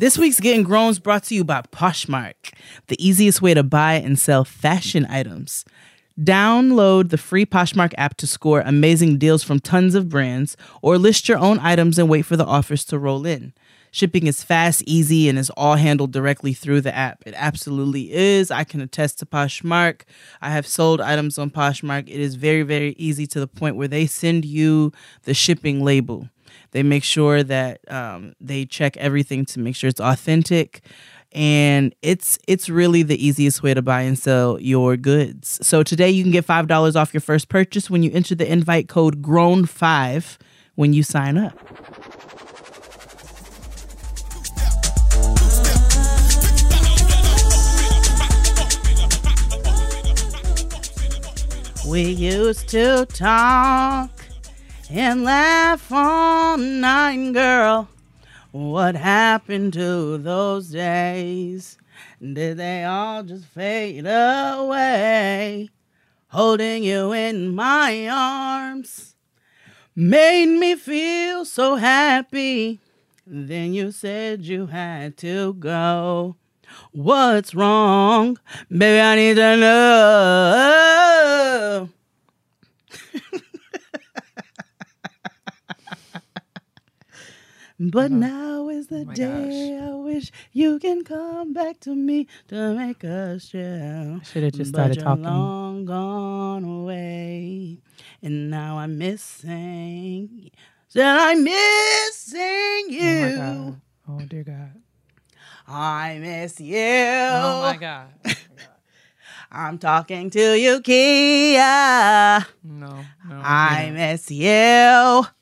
This week's Getting Grown is brought to you by Poshmark, the easiest way to buy and sell fashion items. Download the free Poshmark app to score amazing deals from tons of brands or list your own items and wait for the offers to roll in. Shipping is fast, easy, and is all handled directly through the app. It absolutely is. I can attest to Poshmark. I have sold items on Poshmark. It is very, very easy to the point where they send you the shipping label. They make sure that um, they check everything to make sure it's authentic, and it's it's really the easiest way to buy and sell your goods. So today you can get five dollars off your first purchase when you enter the invite code Grown Five when you sign up. We used to talk and laugh all night, girl. What happened to those days? Did they all just fade away? Holding you in my arms made me feel so happy. Then you said you had to go. What's wrong? Baby, I need to know. But mm-hmm. now is the Oh my day I wish you can come back to me to make us share. Should have just but started you're talking. long gone away, and now I'm missing. Said I'm missing you. Oh my god. Oh dear God. I miss you. Oh, oh my God. I'm talking to you, Kia. No. No. I no. miss you.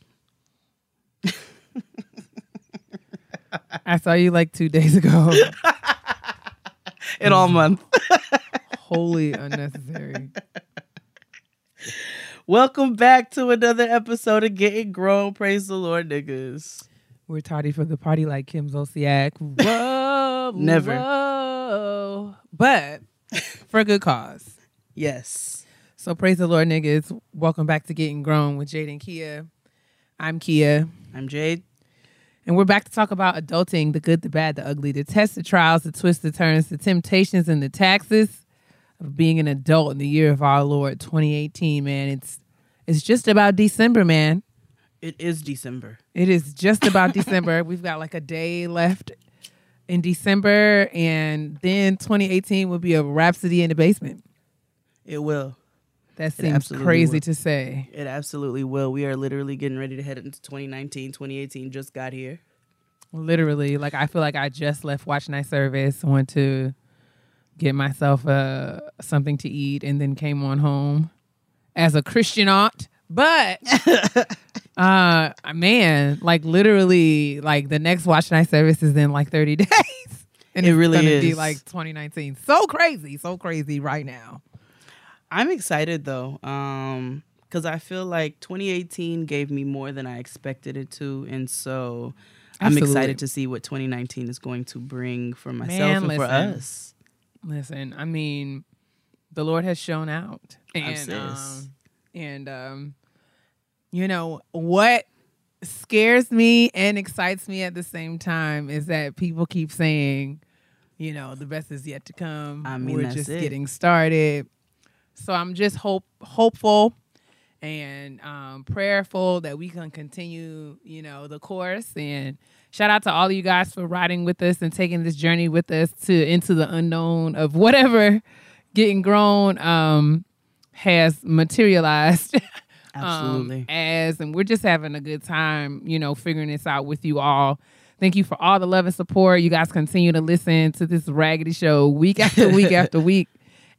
I saw you like two days ago. In all month. Wholly unnecessary. Welcome back to another episode of Getting Grown. Praise the Lord, niggas. We're tardy for the party like Kim Zolciak. Whoa. Never. Whoa. But for a good cause. Yes. So praise the Lord, niggas. Welcome back to Getting Grown with Jade and Kia. I'm Kia. I'm Jade. And we're back to talk about adulting the good, the bad, the ugly, the tests, the trials, the twists, the turns, the temptations, and the taxes of being an adult in the year of our Lord 2018, man. It's it's just about December, man. It is December. It is just about December. We've got like a day left in December, and then 2018 will be a rhapsody in the basement. It will. That seems crazy will. to say. It absolutely will. We are literally getting ready to head into 2019. 2018 just got here. Literally, like I feel like I just left Watch Night Service, went to get myself uh, something to eat, and then came on home as a Christian aunt. But uh man, like literally, like the next Watch Night Service is in like 30 days. And It it's really is. like 2019. So crazy, so crazy right now. I'm excited though, um, because I feel like 2018 gave me more than I expected it to, and so I'm excited to see what 2019 is going to bring for myself Man, and for us. Listen, I mean, the Lord has shown out, and um, and um, you know what scares me and excites me at the same time is that people keep saying, you know, the best is yet to come. I mean, we're just it. getting started. So I'm just hope hopeful and um, prayerful that we can continue, you know, the course. And shout out to all of you guys for riding with us and taking this journey with us to into the unknown of whatever getting grown um, has materialized. um, Absolutely. as and we're just having a good time, you know, figuring this out with you all. Thank you for all the love and support. You guys continue to listen to this raggedy show week after week after week.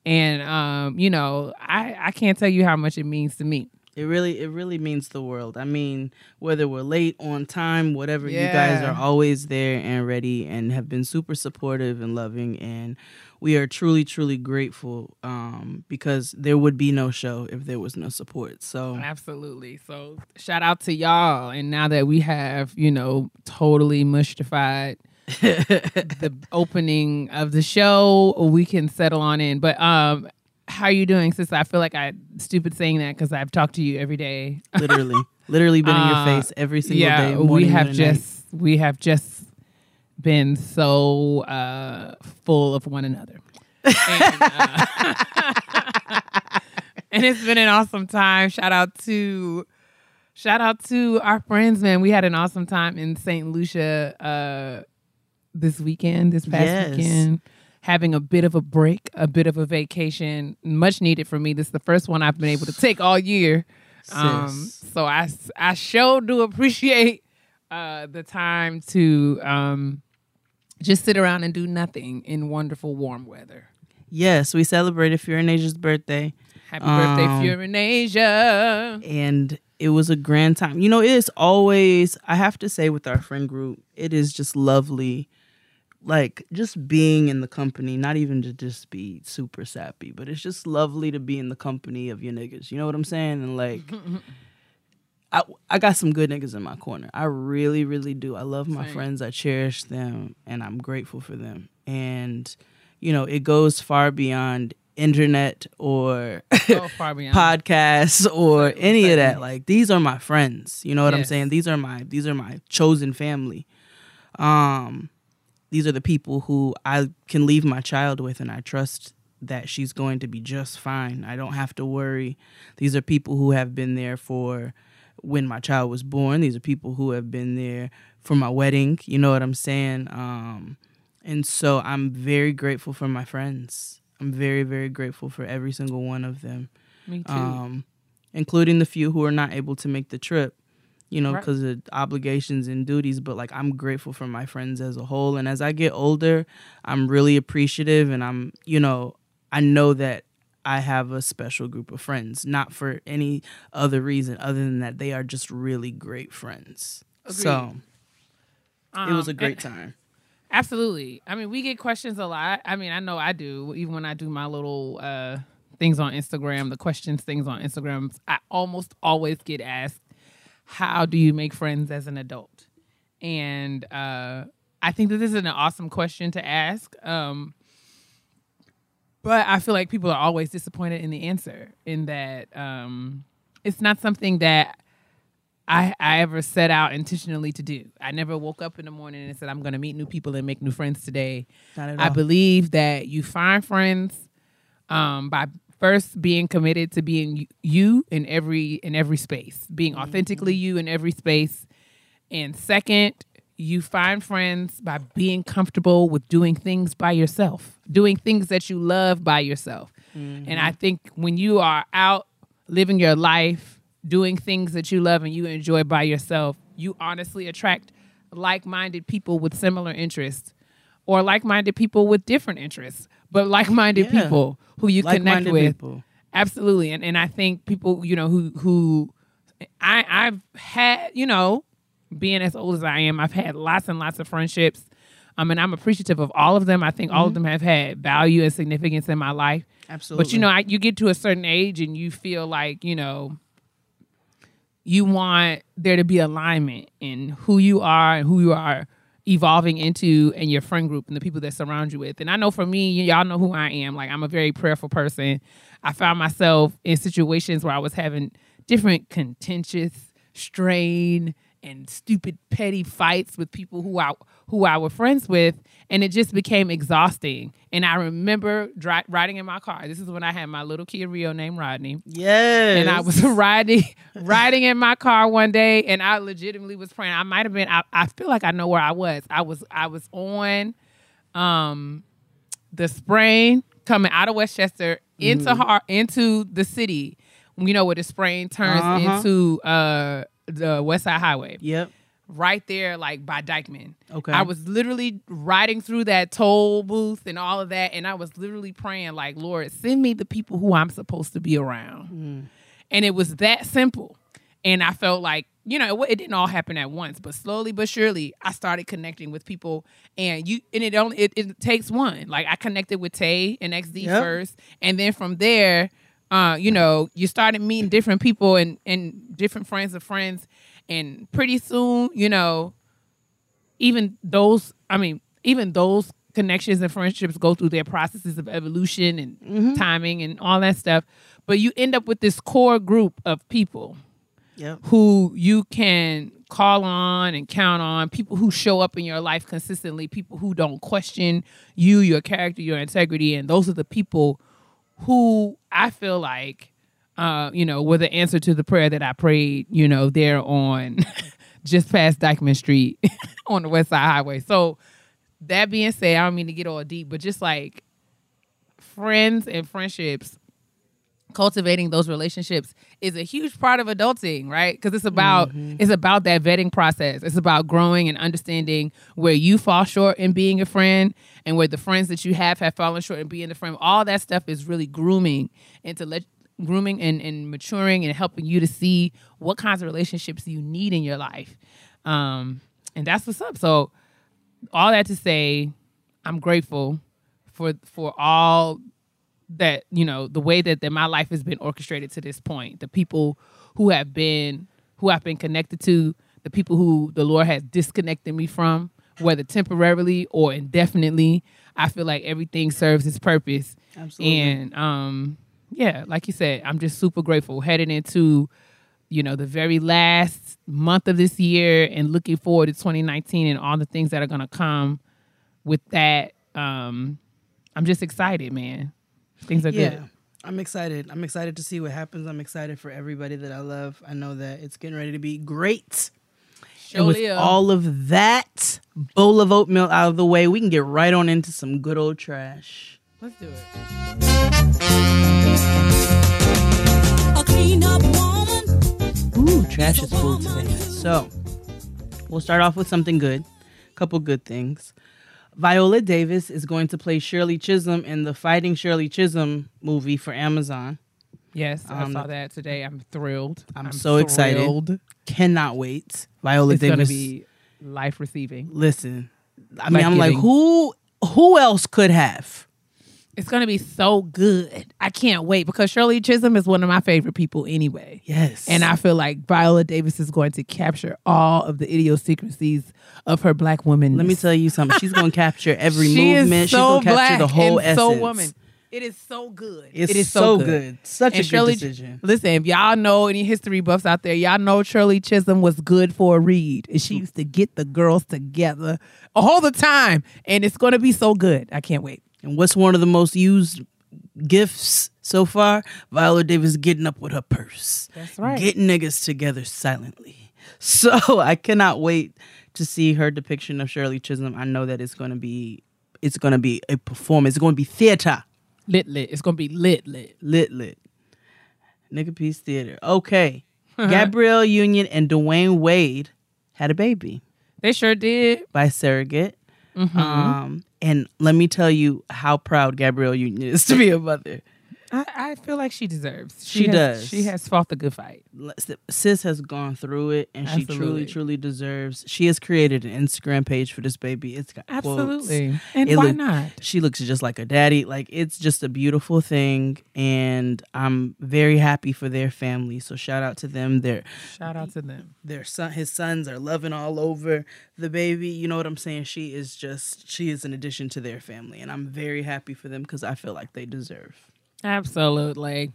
And um, you know, I, I can't tell you how much it means to me. It really, it really means the world. I mean, whether we're late, on time, whatever, you guys are always there and ready, and have been super supportive and loving, and we are truly, truly grateful. Um, because there would be no show if there was no support. So Absolutely. So shout out to y'all. And now that we have, you know, totally mushtified the opening of the show, we can settle on in. But um how are you doing, sis? I feel like I stupid saying that because I've talked to you every day. literally, literally been in your Uh, face every single yeah, day. we have and night. just we have just been so uh, full of one another. And, uh, and it's been an awesome time. Shout out to shout out to our friends, man. We had an awesome time in St. Lucia uh, this weekend, this past Yes. weekend. Having a bit of a break, a bit of a vacation, much needed for me. This is the first one I've been able to take all year. Um, so I, I sure do appreciate uh, the time to um, just sit around and do nothing in wonderful warm weather. Yes, we celebrated Fiorinage's birthday. Happy birthday, Um, Fiorinasia. and it was a grand time. You know, it is always, I have to say, with our friend group, it is just lovely. Like just being in the company, not even to just be super sappy, but it's just lovely to be in the company of your niggas. You know what I'm saying? And like, I I got some good niggas in my corner. I really, really do. I love my Same. friends. I cherish them, and I'm grateful for them. And you know, it goes far beyond internet or beyond. podcasts or Certainly, any of that. Like these are my friends. You know what I'm saying? These are my these are my chosen family. Um these are the people who I can leave my child with and I trust that she's going to be just fine. I don't have to worry. These are people who have been there for when my child was born. These are people who have been there for my wedding. You know what I'm saying? Um and so I'm very grateful for my friends. I'm very, very grateful for every single one of them, Me too. um, including the few who are not able to make the trip, you know, Right. because of obligations and duties. But like, I'm grateful for my friends as a whole. And as I get older, I'm really appreciative. And I'm, you know, I know that I have a special group of friends, not for any other reason other than that they are just really great friends. So it was a Um, great and- time. Absolutely. I mean, we get questions a lot. I mean, I know I do. Even when I do my little uh, things on Instagram, the questions things on Instagram, I almost always get asked, "How do you make friends as an adult?" And uh, I think that this is an awesome question to ask. Um, but I feel like people are always disappointed in the answer. In that, um, it's not something that I, I ever set out intentionally to do. I never woke up in the morning and said, I'm going to meet new people and make new friends today. I believe that you find friends um, by first being committed to being you in every in every space, being mm-hmm. authentically you in every space, and second, you find friends by being comfortable with doing things by yourself, doing things that you love by yourself. And I mm-hmm. think when you are out living your life, doing things that you love and you enjoy by yourself, you honestly attract like minded people with similar interests or like minded people with different interests, but like minded Yeah. people who you connect Like-minded with. people. Absolutely. And and I think people, you know, who who I I've had, you know, being as old as I am, I've had lots and lots of friendships. Um, and I'm appreciative of all of them. I think all of them have had value and significance in my life. Absolutely. But you know, I, you get to a certain age and you feel like you know you want there to be alignment in who you are and who you are evolving into and your friend group and the people that surround you with. And I know for me, y'all know who I am. Like I'm a very prayerful person. I found myself in situations where I was having different contentious, strain, and stupid petty fights with people who I who I were friends with, and it just became exhausting. And I remember dri- riding in my car. This is when I had my little kid Rio named Rodney yes. and I was riding riding in my car one day and I legitimately was praying. I might have been I, I feel like I know where I was. I was I was on um the sprain coming out of Westchester into Har- into the city. You know where the sprain turns Uh-huh. into uh the West Side Highway Yep. Right there, like by Dyckman. Okay. I was literally riding through that toll booth and all of that, and I was literally praying, like, Lord, send me the people who I'm supposed to be around. And it was that simple. And I felt like, you know, it, it didn't all happen at once, but slowly but surely, I started connecting with people. And you, and it only it, it takes one. Like I connected with Tay and XD Yep. first, and then from there, uh, you know, you started meeting different people and and different friends of friends, and pretty soon, you know, even those, I mean, even those connections and friendships go through their processes of evolution and mm-hmm. timing and all that stuff. But you end up with this core group of people Yep. who you can call on and count on, people who show up in your life consistently, people who don't question you, your character, your integrity, and those are the people who I feel like uh, you know, were the answer to the prayer that I prayed, you know, there on just past Dyckman Street on the West Side Highway. So that being said, I don't mean to get all deep, but just like friends and friendships cultivating those relationships is a huge part of adulting right? Because it's about it's about that vetting process. It's about growing and understanding where you fall short in being a friend and where the friends that you have have fallen short in being a friend. All that stuff is really grooming into let grooming and, and maturing and helping you to see what kinds of relationships you need in your life. Um and that's what's up. So all that to say i'm grateful for for all that you know the way that, that my life has been orchestrated to this point. The people who have been who i've been connected to the people who the lord has disconnected me from whether temporarily or indefinitely i feel like everything serves its purpose. Absolutely. and um yeah like you said i'm just super grateful heading into you know the very last month of this year and looking forward to 2019 and all the things that are going to come with that um i'm just excited man things are yeah. good I'm excited. I'm excited to see what happens. I'm excited for everybody that I love. I know that it's getting ready to be great. and with all of that bowl of oatmeal out of the way, we can get right on into some good old trash. let's do it Ooh, trash is full today. So, we'll start off with something good. A couple good things. Viola Davis is going to play Shirley Chisholm in the Fighting Shirley Chisholm movie for Amazon. yes Um, i saw that today i'm thrilled I'm so excited. Cannot wait. Viola it's going to Davis. be life receiving listen, I mean, I'm like, who who else could have? It's going to be so good i can't wait because shirley chisholm is one of my favorite people anyway Yes, and I feel like Viola Davis is going to capture all of the idiosyncrasies of her black woman. let me tell you something. She's going to capture every she movement. Is She's so going to capture the whole and essence. so woman. It is so good. It's it is so so, good. Such a And good Shirley, decision. Listen, if y'all know any history buffs out there, y'all know Shirley Chisholm was good for a read. And she used to get the girls together all the time. And it's going to be so good. I can't wait. And what's one of the most used gifts so far? Viola Davis getting up with her purse. That's right. Getting niggas together silently. So I cannot wait to see her depiction of Shirley Chisholm. I know that it's to be it's to be a performance. It's to be theater. Lit, lit. It's to be lit, lit. Lit lit. Nigga Peace Theater. Okay. Gabrielle Union and Dwyane Wade had a baby They sure did. by surrogate. Mm-hmm. Um, and let me tell you how proud Gabrielle Union is to be a mother. I, I feel like she deserves. She has- does. She has fought the good fight. Sis has gone through it, and she truly, truly deserves. She has created an Instagram page for this baby. It's got quotes. Absolutely. And It why look- not? She looks just like a daddy. Like it's just a beautiful thing, and I'm very happy for their family. So shout out to them. Their Shout out to them. their son, his sons are loving all over the baby. You know what I'm saying? She is just she is an addition to their family, and I'm very happy for them because I feel like they deserve. Absolutely.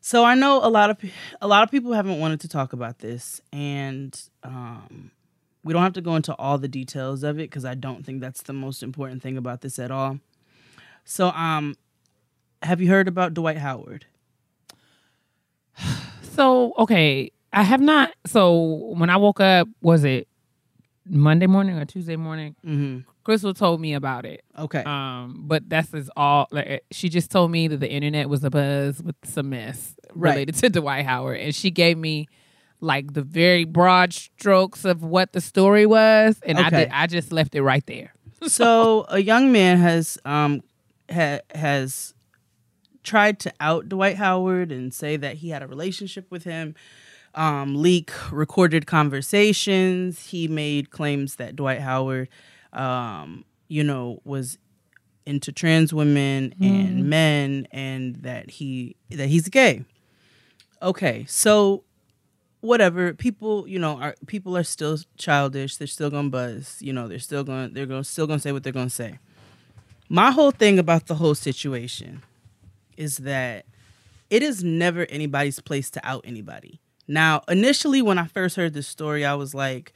So I know a lot of a lot of people haven't wanted to talk about this, and um, we don't have to go into all the details of it because I don't think that's the most important thing about this at all. So, um, have you heard about Dwight Howard? So, okay, I have not. So, when I woke up, was it Monday morning or Tuesday morning? Mm-hmm. Crystal told me about it. Okay, Um, but that's is all. Like, she just told me that the internet was a buzz with some mess Right. related to Dwight Howard, and she gave me like the very broad strokes of what the story was, and I did. I just left it right there. so a young man has um ha- has tried to out Dwight Howard and say that he had a relationship with him. Um, leak recorded conversations. He made claims that Dwight Howard, um, you know, was into trans women and men, and that he that he's gay. Okay, so whatever people you know are people are still childish. They're still gonna buzz you know they're still gonna they're gonna still gonna say what they're gonna say. My whole thing about the whole situation is that it is never anybody's place to out anybody. Now, initially, when I first heard this story, I was like,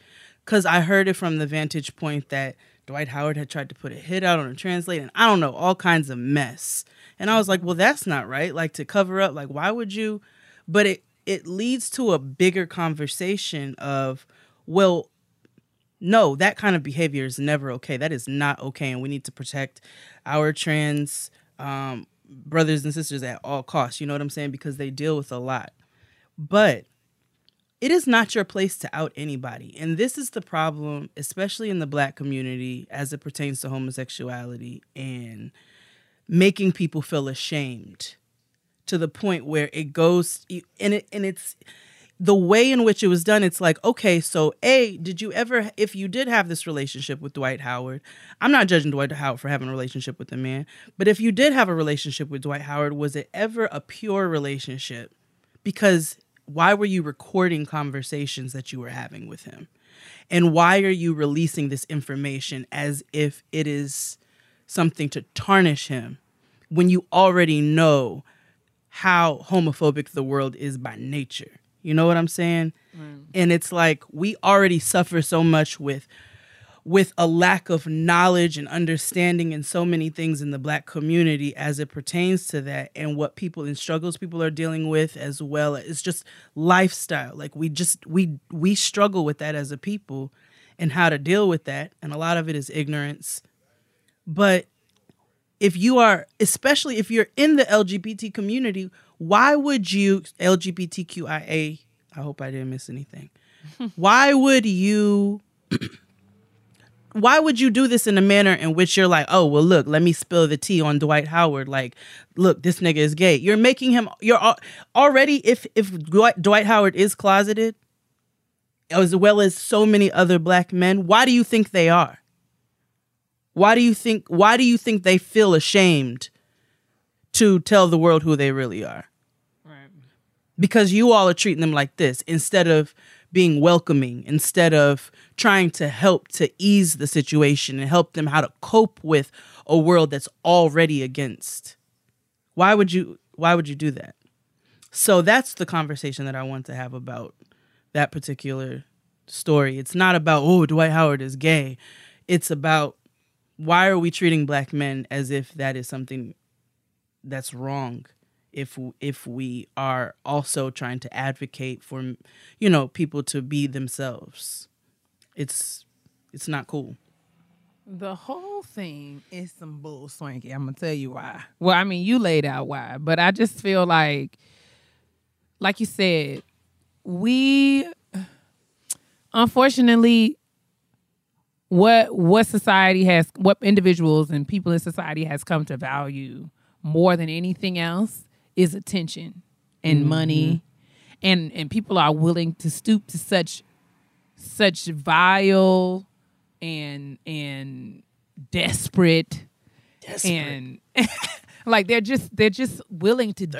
because I heard it from the vantage point that Dwight Howard had tried to put a hit out on a translate, and I don't know, all kinds of mess. And I was like, well, that's not right. Like to cover up, like why would you? But it it leads to a bigger conversation of, well, no, that kind of behavior is never okay. That is not okay, and we need to protect our trans um, brothers and sisters at all costs. You know what I'm saying? Because they deal with a lot. But it is not your place to out anybody. And this is the problem, especially in the black community as it pertains to homosexuality and making people feel ashamed to the point where it goes and it and it's the way in which it was done it's like okay so a did you ever if you did have this relationship with dwight howard i'm not judging dwight howard for having a relationship with the man but if you did have a relationship with dwight howard was it ever a pure relationship because why were you recording conversations that you were having with him and why are you releasing this information as if it is something to tarnish him when you already know how homophobic the world is by nature. You know what I'm saying? And it's like we already suffer so much with with a lack of knowledge and understanding in so many things in the black community as it pertains to that and what people and struggles people are dealing with as well. It's just lifestyle. Like we just we we struggle with that as a people and how to deal with that. And a lot of it is ignorance. But if you are especially if you're in the lgbt community why would you lgbtqia i hope i didn't miss anything. Why would you why would you do this in a manner in which you're like oh well look let me spill the tea on dwight howard like look this nigga is gay you're making him you're already if if dwight, dwight howard is closeted as well as so many other black men why do you think they are why do you think why do you think they feel ashamed to tell the world who they really are? Right. Because you all are treating them like this instead of being welcoming, instead of trying to help to ease the situation and help them how to cope with a world that's already against. Why would you why would you do that? So that's the conversation that I want to have about that particular story. It's not about oh Dwight Howard is gay. It's about why are we treating black men as if that is something that's wrong if if we are also trying to advocate for you know people to be themselves it's it's not cool The whole thing is some bull swanky. I'm gonna tell you why. Well, I mean, you laid out why, but I just feel like, like you said, we unfortunately what what society has what individuals and people in society has come to value more than anything else is attention and money. And and people are willing to stoop to such such vile and and desperate, and like they're just they're just willing to do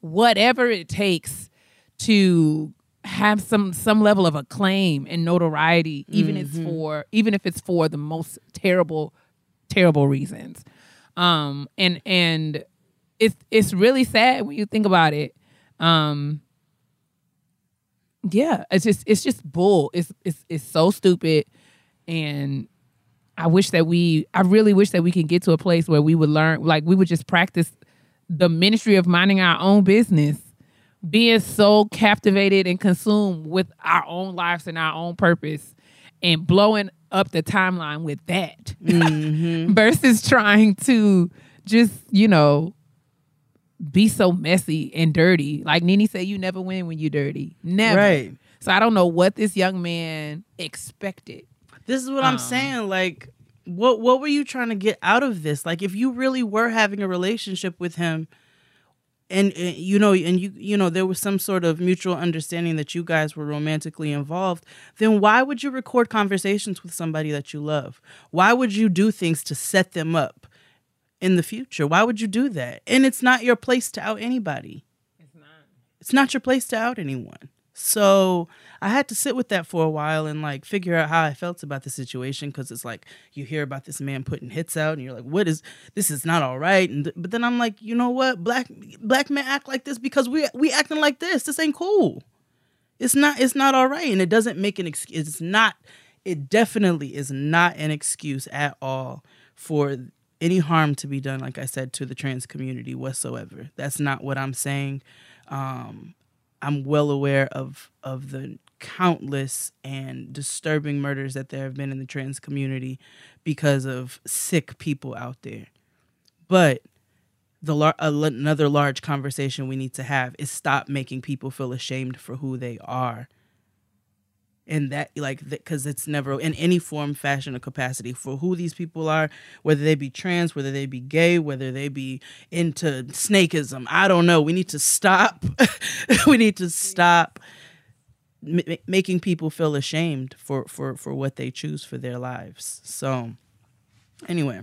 whatever it takes to have some some level of acclaim and notoriety even if it's for even if it's for the most terrible terrible reasons. Um and and it's it's really sad when you think about it. Um yeah it's just it's just bull. It's it's it's so stupid. And i wish that we i really wish that we can get to a place where we would learn like we would just practice the ministry of minding our own business being so captivated and consumed with our own lives and our own purpose and blowing up the timeline with that. Versus trying to just you know be so messy and dirty like NeNe said you never win when you're dirty never Right. so i don't know what this young man expected This is what I'm Um, saying. Like, what what were you trying to get out of this? Like, if you really were having a relationship with him, and, and you know, and you you know, there was some sort of mutual understanding that you guys were romantically involved, then why would you record conversations with somebody that you love? Why would you do things to set them up in the future? Why would you do that? And it's not your place to out anybody it's not It's not your place to out anyone. So I had to sit with that for a while and like figure out how I felt about the situation because it's like you hear about this man putting hits out and you're like, what is this? Is not all right. And th- but then I'm like, you know what? Black black men act like this because we we acting like this. This ain't cool. It's not it's not all right and it doesn't make an excuse. It's not it definitely is not an excuse at all for any harm to be done like I said to the trans community whatsoever. That's not what I'm saying. Um I'm well aware of of the countless and disturbing murders that there have been in the trans community because of sick people out there. But the lar- another large conversation we need to have is stop making people feel ashamed for who they are. And that, like, because it's never in any form, fashion, or capacity for who these people are, whether they be trans, whether they be gay, whether they be into snakeism. I don't know. We need to stop. we need to stop m- making people feel ashamed for for for what they choose for their lives. So, anyway,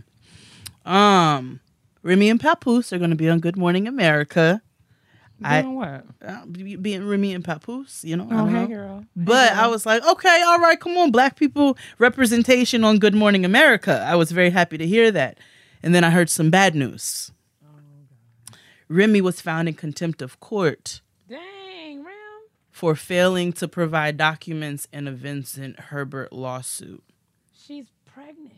um, Remy and Papoose are going to be on Good Morning America. I- Doing what? Uh, being Remy and Papoose, you know. I Oh, hey, know. girl. Hey, But I was like, okay, all right, come on, black people representation on Good Morning America. I was very happy to hear that. And then I heard some bad news. Remy was found in contempt of court Dang, Ram. for failing to provide documents in a Vincent Herbert lawsuit. She's pregnant.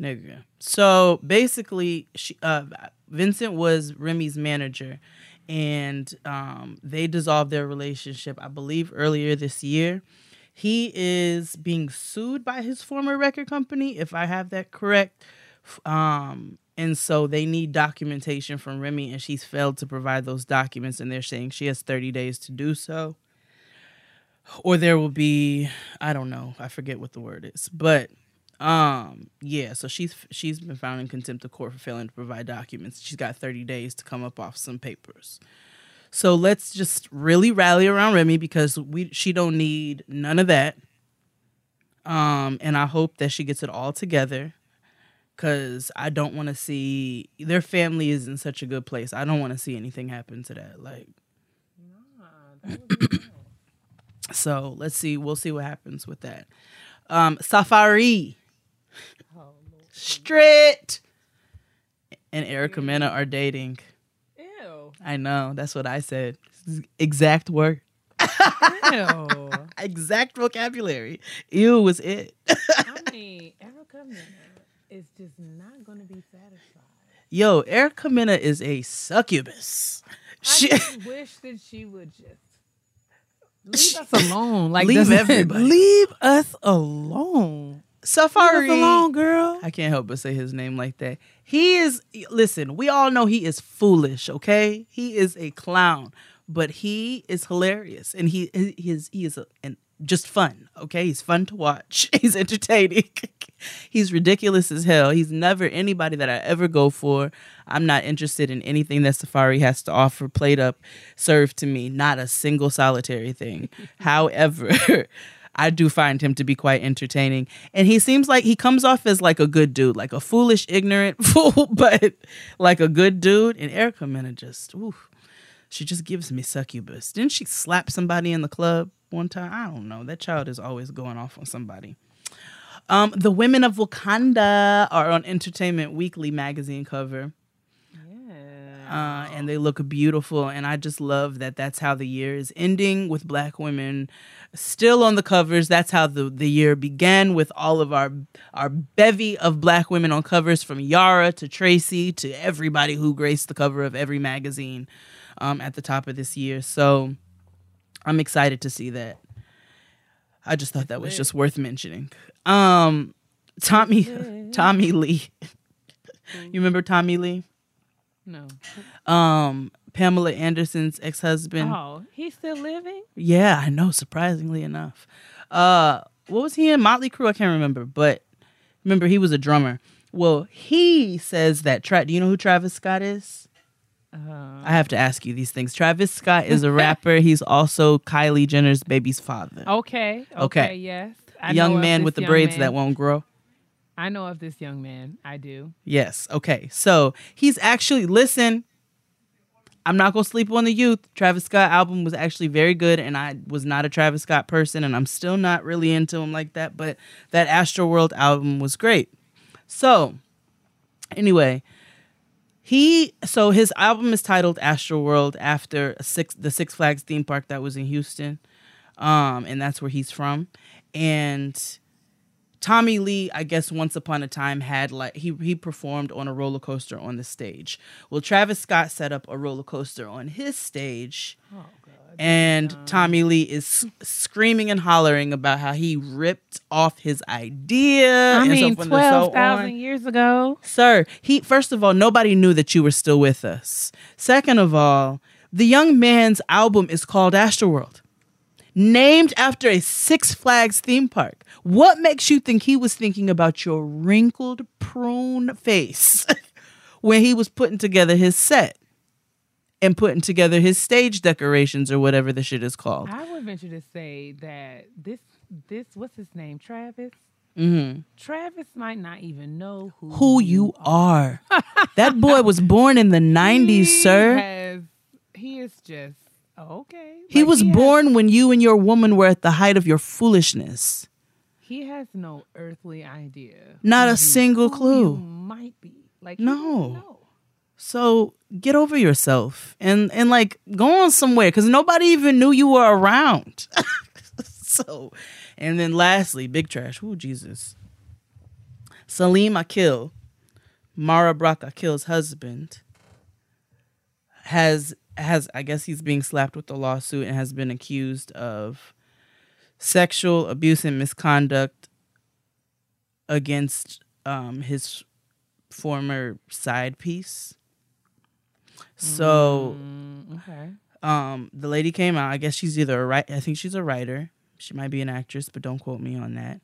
Nigga. So basically, she, uh, Vincent was Remy's manager, and um, they dissolved their relationship, I believe, earlier this year. He is being sued by his former record company, if I have that correct. Um, and so they need documentation from Remy, and she's failed to provide those documents, and they're saying she has 30 days to do so. Or there will be, I don't know, I forget what the word is, but um, yeah, so she's she's been found in contempt of court for failing to provide documents. She's got 30 days to come up off some papers. So let's just really rally around Remy because we she don't need none of that. Um, and I hope that she gets it all together because I don't want to see their family is in such a good place. I don't want to see anything happen to that. Like, so let's see. We'll see what happens with that. Um, Safaree, Strit, and Erica mm. Mena are dating. Ew. I know. That's what I said. Exact word. Ew. Exact vocabulary. Ew was it. I mean, Erica Mena is just not going to be satisfied. Yo, Erica Mena is a succubus. She, I just wish that she would just leave us alone. Like Leave everybody. Leave us alone. Leave Safaree. us alone, girl. I can't help but say his name like that. He is listen, we all know he is foolish, okay? He is a clown, but he is hilarious and he he is he is a, and just fun, okay? He's fun to watch. He's entertaining. He's ridiculous as hell. He's never anybody that I ever go for. I'm not interested in anything that Safaree has to offer, played up, served to me. Not a single solitary thing. However, I do find him to be quite entertaining. And he seems like he comes off as like a good dude, like a foolish, ignorant fool, but like a good dude. And Erica Mena just, ooh, she just gives me succubus. Didn't she slap somebody in the club one time? I don't know. That child is always going off on somebody. Um, the women of Wakanda are on Entertainment Weekly magazine cover uh, and they look beautiful. And I just love that that's how the year is ending with black women still on the covers. That's how the, the year began with all of our our bevy of black women on covers from Yara to Tracy to everybody who graced the cover of every magazine um, at the top of this year. So I'm excited to see that. I just thought that was just worth mentioning. Um, Tommy Tommy Lee. you remember Tommy Lee? No. um Pamela Anderson's ex-husband. Oh, he's still living? Yeah, I know, surprisingly enough. Uh what was he in? Motley Crue, I can't remember, but remember he was a drummer. Well, he says that Tra- do you know who Travis Scott is? Uh, I have to ask you these things. Travis Scott is a rapper. He's also Kylie Jenner's baby's father. okay. Okay. Okay. Yes. I young man with the braids man. that won't grow. I know of this young man. I do. Yes. Okay. So he's actually listen. I'm not gonna sleep on the youth. Travis Scott album was actually very good, and I was not a Travis Scott person, and I'm still not really into him like that. But that Astro World album was great. So, anyway, he so his album is titled Astro World after six the Six Flags theme park that was in Houston. um, and that's where he's from. And Tommy Lee, I guess once upon a time had like he he performed on a roller coaster on the stage. Well, Travis Scott set up a roller coaster on his stage. Oh, and Tommy Lee is screaming and hollering about how he ripped off his idea. I mean, so twelve thousand on. years ago. Sir, he first of all, nobody knew that you were still with us. Second of all, the young man's album is called Astroworld, named after a Six Flags theme park. What makes you think he was thinking about your wrinkled prune face when he was putting together his set and putting together his stage decorations or whatever the shit is called? I would venture to say that this this what's his name, Travis. hmm Travis might not even know who Who you are. that boy was born in the 90s, sir. has- he is just okay. He Like, was has- born when you and your woman were at the height of your foolishness. He has no earthly idea. Not a single clue. might be like he No. So get over yourself and and like go on somewhere because nobody even knew you were around. so, and then lastly, big trash. Oh Jesus. Salim Akil, Mara Brock Akil's husband, has has I guess he's being slapped with the lawsuit and has been accused of sexual abuse and misconduct against um, his former side piece. So Mm, okay. um, the lady came out. I guess she's either a right. I think she's a writer. She might be an actress, but don't quote me on that.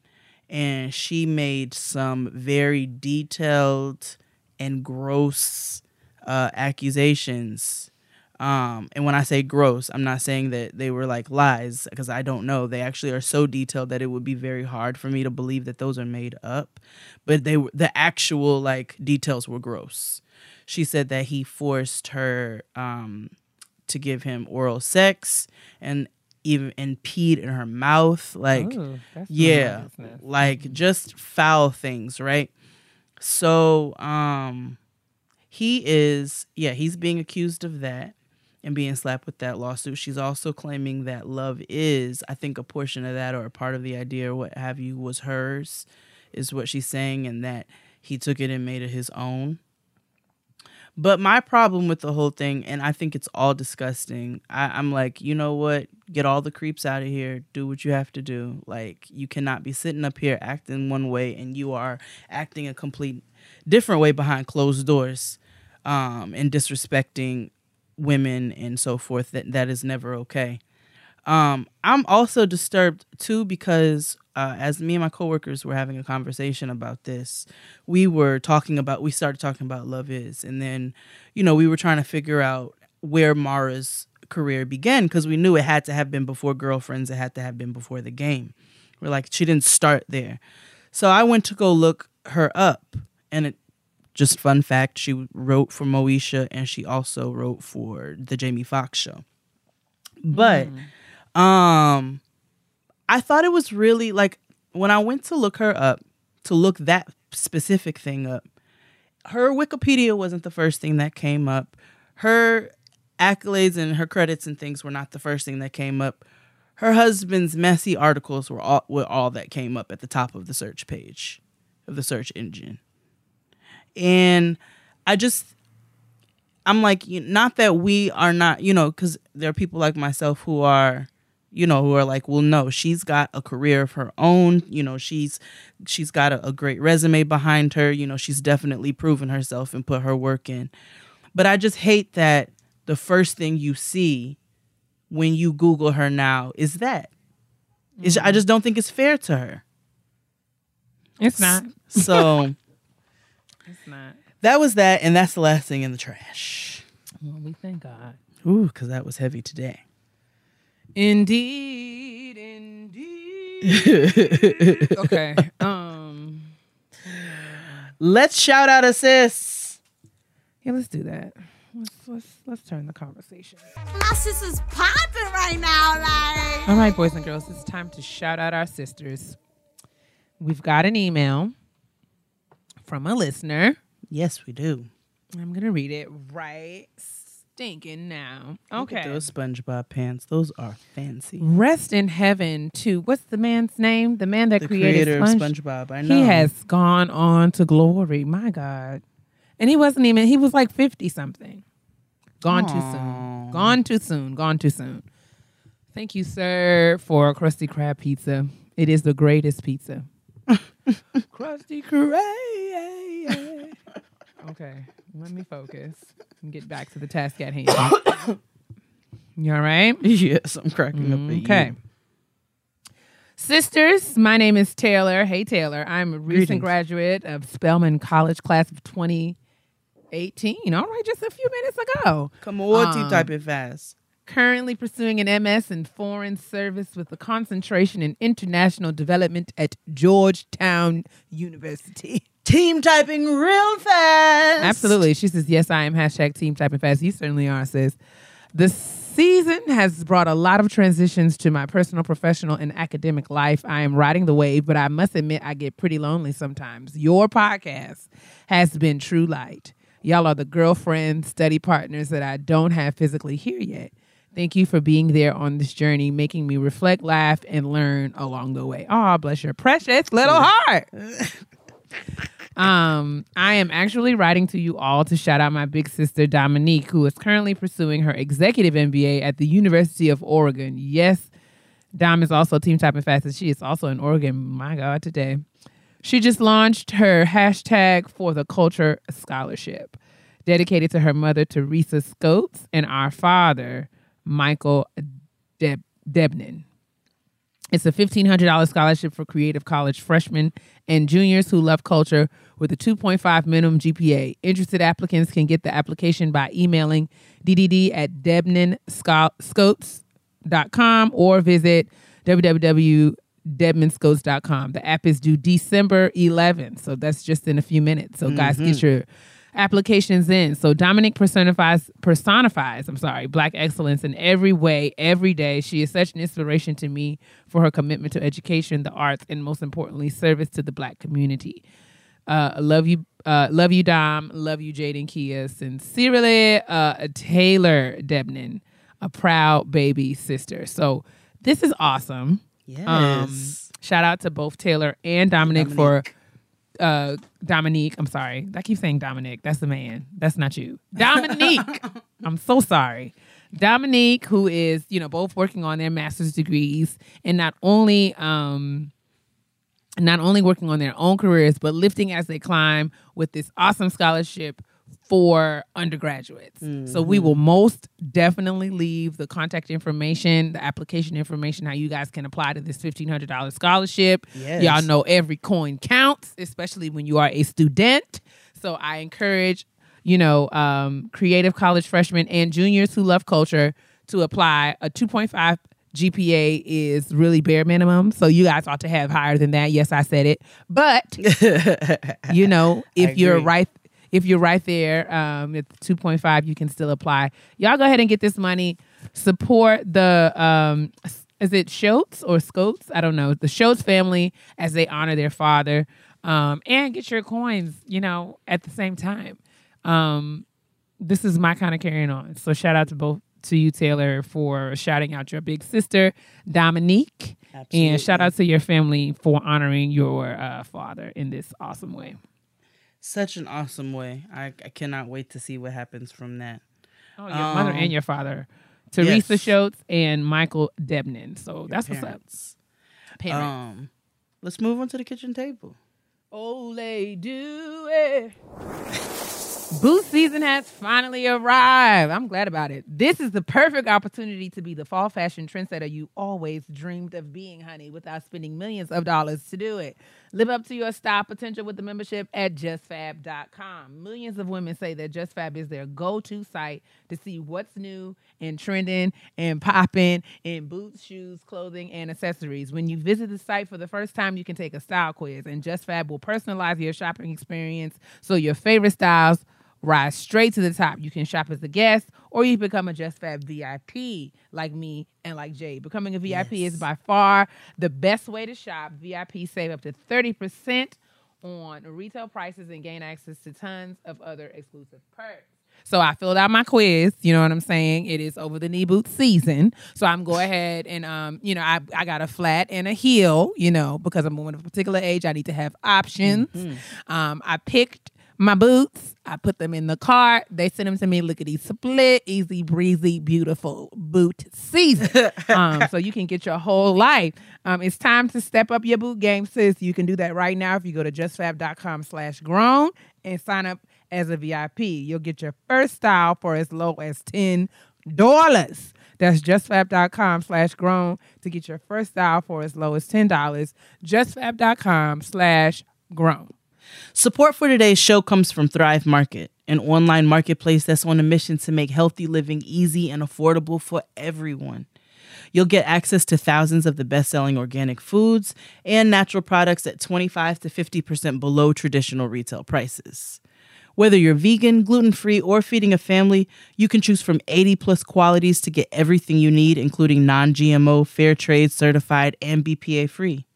And she made some very detailed and gross uh, accusations. Um, and when I say gross, I'm not saying that they were like lies because I don't know. They actually are so detailed that it would be very hard for me to believe that those are made up. But they were the actual like details were gross. She said that he forced her um, to give him oral sex and even and peed in her mouth like Ooh, yeah like just foul things right so um he is yeah he's being accused of that and being slapped with that lawsuit she's also claiming that love is i think a portion of that or a part of the idea or what have you was hers is what she's saying and that he took it and made it his own but my problem with the whole thing, and I think it's all disgusting. I, I'm like, you know what? Get all the creeps out of here. Do what you have to do. Like, you cannot be sitting up here acting one way and you are acting a complete different way behind closed doors, um, and disrespecting women and so forth. That that is never okay. Um, I'm also disturbed too because uh, as me and my coworkers were having a conversation about this, we were talking about we started talking about love is, and then you know we were trying to figure out where Mara's career began because we knew it had to have been before girlfriends, it had to have been before the game. We're like she didn't start there, so I went to go look her up, and it just fun fact she wrote for Moesha and she also wrote for the Jamie Foxx show. But um I thought it was really like when I went to look her up, to look that specific thing up, her Wikipedia wasn't the first thing that came up. Her accolades and her credits and things were not the first thing that came up. Her husband's messy articles were all were all that came up at the top of the search page of the search engine. And I just I'm like, not that we are not, you know, because there are people like myself who are, you know, who are like, well, no, she's got a career of her own. You know, she's she's got a, a great resume behind her. You know, she's definitely proven herself and put her work in. But I just hate that the first thing you see when you Google her now is that. It's, I mm-hmm. just don't think it's fair to her. It's not. So It's not. that was that, and that's the last thing in the trash. Well, we thank God. Ooh, because that was heavy today. Indeed, indeed. okay. Um. Let's shout out assists. Yeah, let's do that. Let's let's let's turn the conversation. My sister's popping right now, like. All right, boys and girls, it's time to shout out our sisters. We've got an email from a listener. Yes, we do. I'm gonna read it right stinking now. Look Okay. those SpongeBob pants. Those are fancy. Rest in heaven to what's the man's name? The man that The created Sponge- SpongeBob. I know. He has gone on to glory. My God. And he wasn't even, he was like 50 something. Gone too soon. Gone too soon. Gone too soon. Thank you, sir, for Krusty Krab pizza. It is the greatest pizza. Krusty Krab. Okay, let me focus and get back to the task at hand. you all right? Yes, I'm cracking up at you. Okay. Sisters, my name is Taylor. Hey, Taylor. I'm a recent Greetings. graduate of Spelman College class of 2018. All right, just a few minutes ago. Come on, you Um, type it fast. Currently pursuing an MS in Foreign Service with a concentration in international development at Georgetown University. Team typing real fast. Absolutely. She says, Yes, I am. Hashtag team typing fast. You certainly are, sis. The season has brought a lot of transitions to my personal, professional, and academic life. I am riding the wave, but I must admit, I get pretty lonely sometimes. Your podcast has been true light. Y'all are the girlfriend, study partners that I don't have physically here yet. Thank you for being there on this journey, making me reflect, laugh, and learn along the way. Oh, bless your precious little heart. Um, I am actually writing to you all to shout out my big sister Dominique, who is currently pursuing her executive MBA at the University of Oregon. Yes, Dom is also team typing fast, and she is also in Oregon. My God, today. She just launched her hashtag for the culture scholarship, dedicated to her mother Teresa Scotes and our father Michael Deb- Debnan. It's a $1,500 scholarship for creative college freshmen and juniors who love culture with a 2.5 minimum GPA. Interested applicants can get the application by emailing ddd at debnanscotes.com or visit www.debnanscotes.com. The app is due December 11th, so that's just in a few minutes. So, guys, get mm-hmm. your applications in. So Dominic personifies personifies, I'm sorry, black excellence in every way, every day. She is such an inspiration to me for her commitment to education, the arts, and most importantly, service to the black community. Uh, love you, uh, love you, Dom. Love you, Jaden Kia. Sincerely, uh, Taylor Debnan, a proud baby sister. So this is awesome. Yes. Um, shout out to both Taylor and Dominic, for uh Dominique. I'm sorry. I keep saying Dominic. That's the man. That's not you. Dominique. I'm so sorry. Dominique, who is, you know, both working on their master's degrees and not only um not only working on their own careers, but lifting as they climb with this awesome scholarship for undergraduates. So we will most definitely leave the contact information, the application information, how you guys can apply to this $1,500 scholarship. Yes. Y'all know every coin counts, especially when you are a student. So I encourage, you know, um, creative college freshmen and juniors who love culture to apply. A 2.5 GPA is really bare minimum. So you guys ought to have higher than that. Yes, I said it. But you know, if you're right if you're right there um, at 2.5 you can still apply y'all go ahead and get this money support the um, is it Schultz or Scotes? I don't know. The Schultz family as they honor their father um, and get your coins, you know, at the same time. Um, this is my kind of carrying on. So shout out to both to you, Taylor, for shouting out your big sister, Dominique. And shout out to your family for honoring your uh, father in this awesome way. Such an awesome way. I, I cannot wait to see what happens from that. Oh, your mother Um, and your father, Teresa yes. Schultz and Michael Debnan. So that's what's up. Parents. Parents. Um, let's move on to the kitchen table. Ole do it. Boot season has finally arrived. I'm glad about it. This is the perfect opportunity to be the fall fashion trendsetter you always dreamed of being, honey, without spending millions of dollars to do it. Live up to your style potential with the membership at justfab.com. Millions of women say that JustFab is their go-to site to see what's new and trending and popping in boots, shoes, clothing, and accessories. When you visit the site for the first time, you can take a style quiz, and JustFab will personalize your shopping experience so your favorite styles rise straight to the top. You can shop as a guest or you become a JustFab VIP like me and like Jay. Becoming a VIP Yes. is by far the best way to shop. VIP save up to 30% on retail prices and gain access to tons of other exclusive perks. So I filled out my quiz. You know what I'm saying? It is over the knee boot season. So I'm go ahead and um, you know, I, I got a flat and a heel, you know, because I'm a woman of a particular age. I need to have options. Um, I picked my boots. I put them in the cart. They sent them to me. Look at these split, easy breezy, beautiful boot season. um, so you can get your whole life. Um, it's time to step up your boot game, sis. You can do that right now if you go to justfab.com slash grown and sign up as a VIP. You'll get your first style for as low as $10. That's justfab.com slash grown to get your first style for as low as $10. Justfab.com slash grown. Support for today's show comes from Thrive Market, an online marketplace that's on a mission to make healthy living easy and affordable for everyone. You'll get access to thousands of the best selling organic foods and natural products at 25 to 50% below traditional retail prices. Whether you're vegan, gluten free, or feeding a family, you can choose from 80 plus qualities to get everything you need, including non GMO, fair trade certified, and BPA free.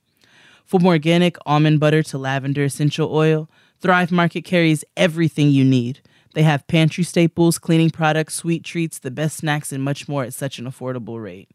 From organic almond butter to lavender essential oil, Thrive Market carries everything you need. They have pantry staples, cleaning products, sweet treats, the best snacks, and much more at such an affordable rate.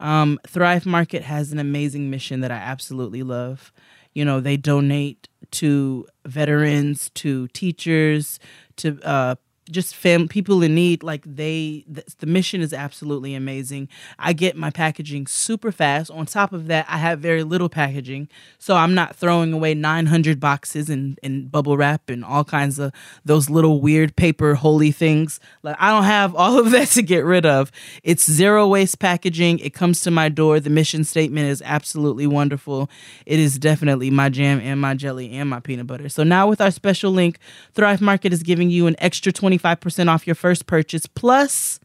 Um, Thrive Market has an amazing mission that I absolutely love. You know, they donate to veterans, to teachers, to uh, just fam people in need. Like they, the, the mission is absolutely amazing. I get my packaging super fast. On top of that, I have very little packaging, so I'm not throwing away 900 boxes and, and bubble wrap and all kinds of those little weird paper holy things. Like I don't have all of that to get rid of. It's zero waste packaging. It comes to my door. The mission statement is absolutely wonderful. It is definitely my jam and my jelly and my peanut butter. So now with our special link, Thrive Market is giving you an extra 25% off your first purchase plus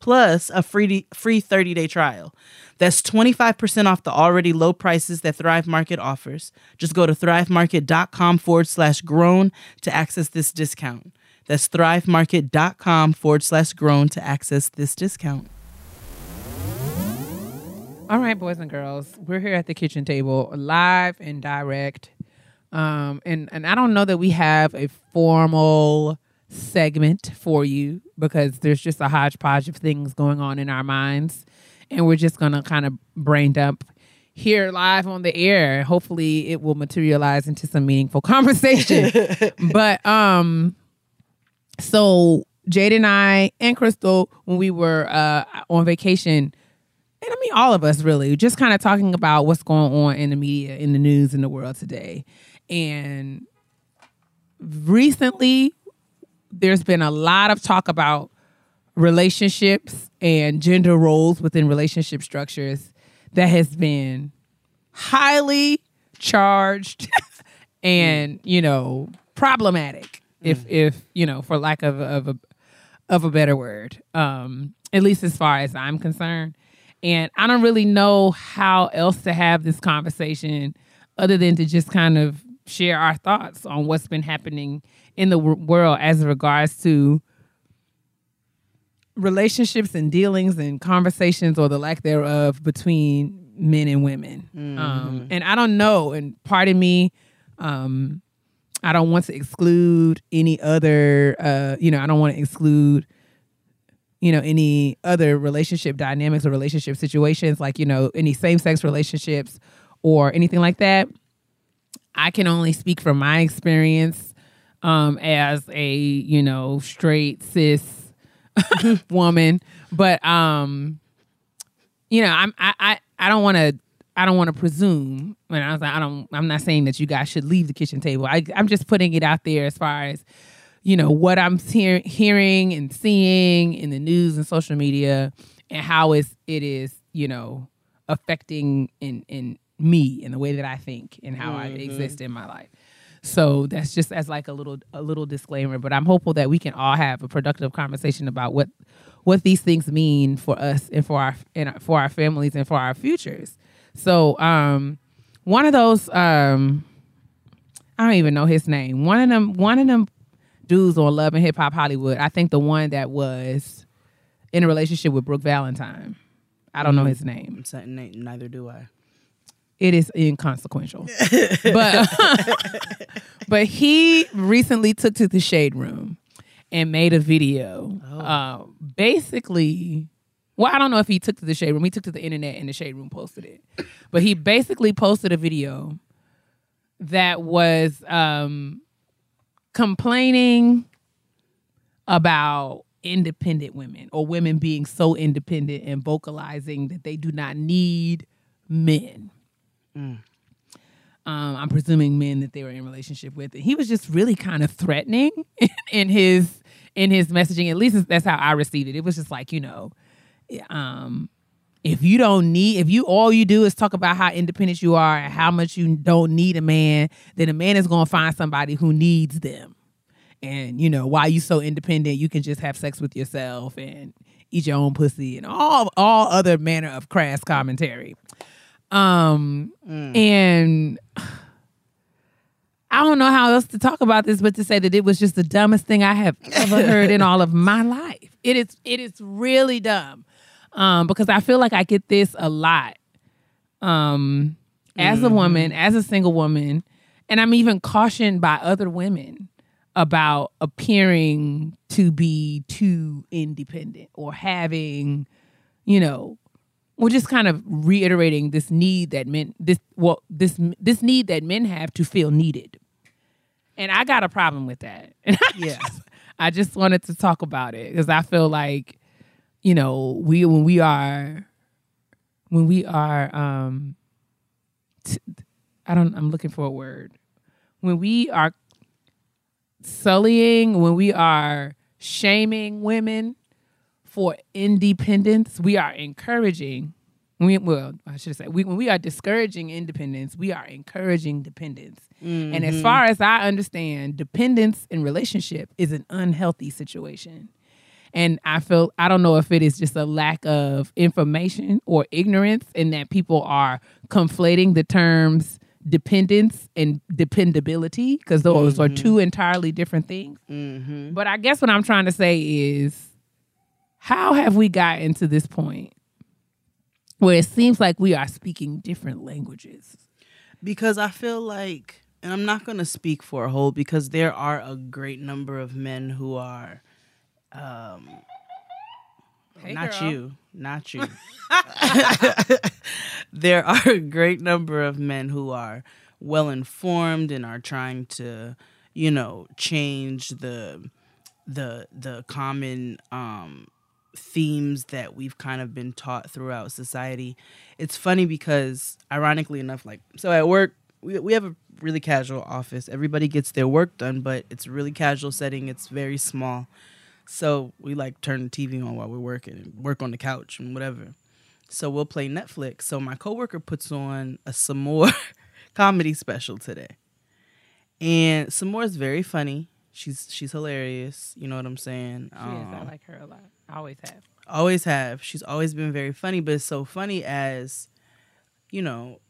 plus a free free 30-day trial. That's 25% off the already low prices that Thrive Market offers. Just go to thrivemarket.com forward slash grown to access this discount. That's thrivemarket.com forward slash grown to access this discount. All right, boys and girls, we're here at the kitchen table, live and direct. Um, and and I don't know that we have a formal segment for you because there's just a hodgepodge of things going on in our minds, and we're just gonna kind of brain dump here live on the air. Hopefully, it will materialize into some meaningful conversation. but um, so Jade and I and Crystal, when we were uh on vacation and I mean all of us really, just kind of talking about what's going on in the media, in the news, in the world today. And recently, there's been a lot of talk about relationships and gender roles within relationship structures that has been highly charged and you know problematic if if you know for lack of of a of a better word um at least as far as i'm concerned. And I don't really know how else to have this conversation other than to just kind of share our thoughts on what's been happening in the w- world as regards to relationships and dealings and conversations or the lack thereof between men and women. Um, and I don't know, and pardon me, um, I don't want to exclude any other, uh, you know, I don't want to exclude you know any other relationship dynamics or relationship situations like you know any same-sex relationships or anything like that i can only speak from my experience um as a you know straight cis woman but um you know i'm i i, I don't want to I don't want to presume, and I was like, I don't. I'm not saying that you guys should leave the kitchen table. I, I'm just putting it out there as far as you know what I'm hear, hearing and seeing in the news and social media, and how is it is you know affecting in in me and the way that I think and how I exist in my life. So that's just as like a little a little disclaimer. But I'm hopeful that we can all have a productive conversation about what what these things mean for us and for our and for our families and for our futures. So um, one of those um, I don't even know his name. One of them one of them dudes on Love and Hip Hop Hollywood. I think the one that was in a relationship with Brooke Valentine. I don't know his name. I'm saying ne- neither do I. It is inconsequential. but but he recently took to the shade room and made a video. Oh. Uh, basically, well, I don't know if he took to the shade room. He took to the internet and the shade room posted it. But he basically posted a video that was um, complaining about independent women or women being so independent and vocalizing that they do not need men. Um, I'm presuming men that they were in relationship with. And he was just really kind of threatening in his in his messaging. At least that's how I received it. It was just like, you know, um, if you don't need, if you all you do is talk about how independent you are and how much you don't need a man, then a man is going to find somebody who needs them. And you know, why you so independent, you can just have sex with yourself and eat your own pussy and all all other manner of crass commentary. Um, and I don't know how else to talk about this, but to say that it was just the dumbest thing I have ever heard in all of my life. It is it is really dumb. Um, because I feel like I get this a lot. Um, as a woman, as a single woman, and I'm even cautioned by other women about appearing to be too independent or having, you know, we're just kind of reiterating this need that men this well this this need that men have to feel needed. And i got a problem with that. And I Yeah. just, I just wanted to talk about it because i feel like you know we when we are when we are um t- i don't i'm looking for a word. When we are sullying when we are shaming women for independence, we are encouraging. We, well, I should say, we, when we are discouraging independence, we are encouraging dependence. And as mm-hmm. far as I understand, dependence in relationship is an unhealthy situation. And I feel I don't know if it is just a lack of information or ignorance, in that people are conflating the terms dependence and dependability because those are mm-hmm. two entirely different things. Mm-hmm. But I guess what I'm trying to say is how have we gotten to this point where it seems like we are speaking different languages? because I feel like, and I'm not going to speak for a whole, because there are a great number of men who are, um, Hey, not girl. you, not you. there are a great number of men who are well informed and are trying to, you know, change the the the common um themes that we've kind of been taught throughout society. It's funny because ironically enough like so at work we, we have a really casual office. Everybody gets their work done, but it's a really casual setting. It's very small. So we like turn the TV on while we're working and work on the couch and whatever. So we'll play Netflix. So my coworker puts on a Sommore comedy special today. And Sommore is very funny. She's she's hilarious. You know what I'm saying? She is. I Um, like her a lot. I always have. always have. She's always been very funny, but it's so funny as, you know,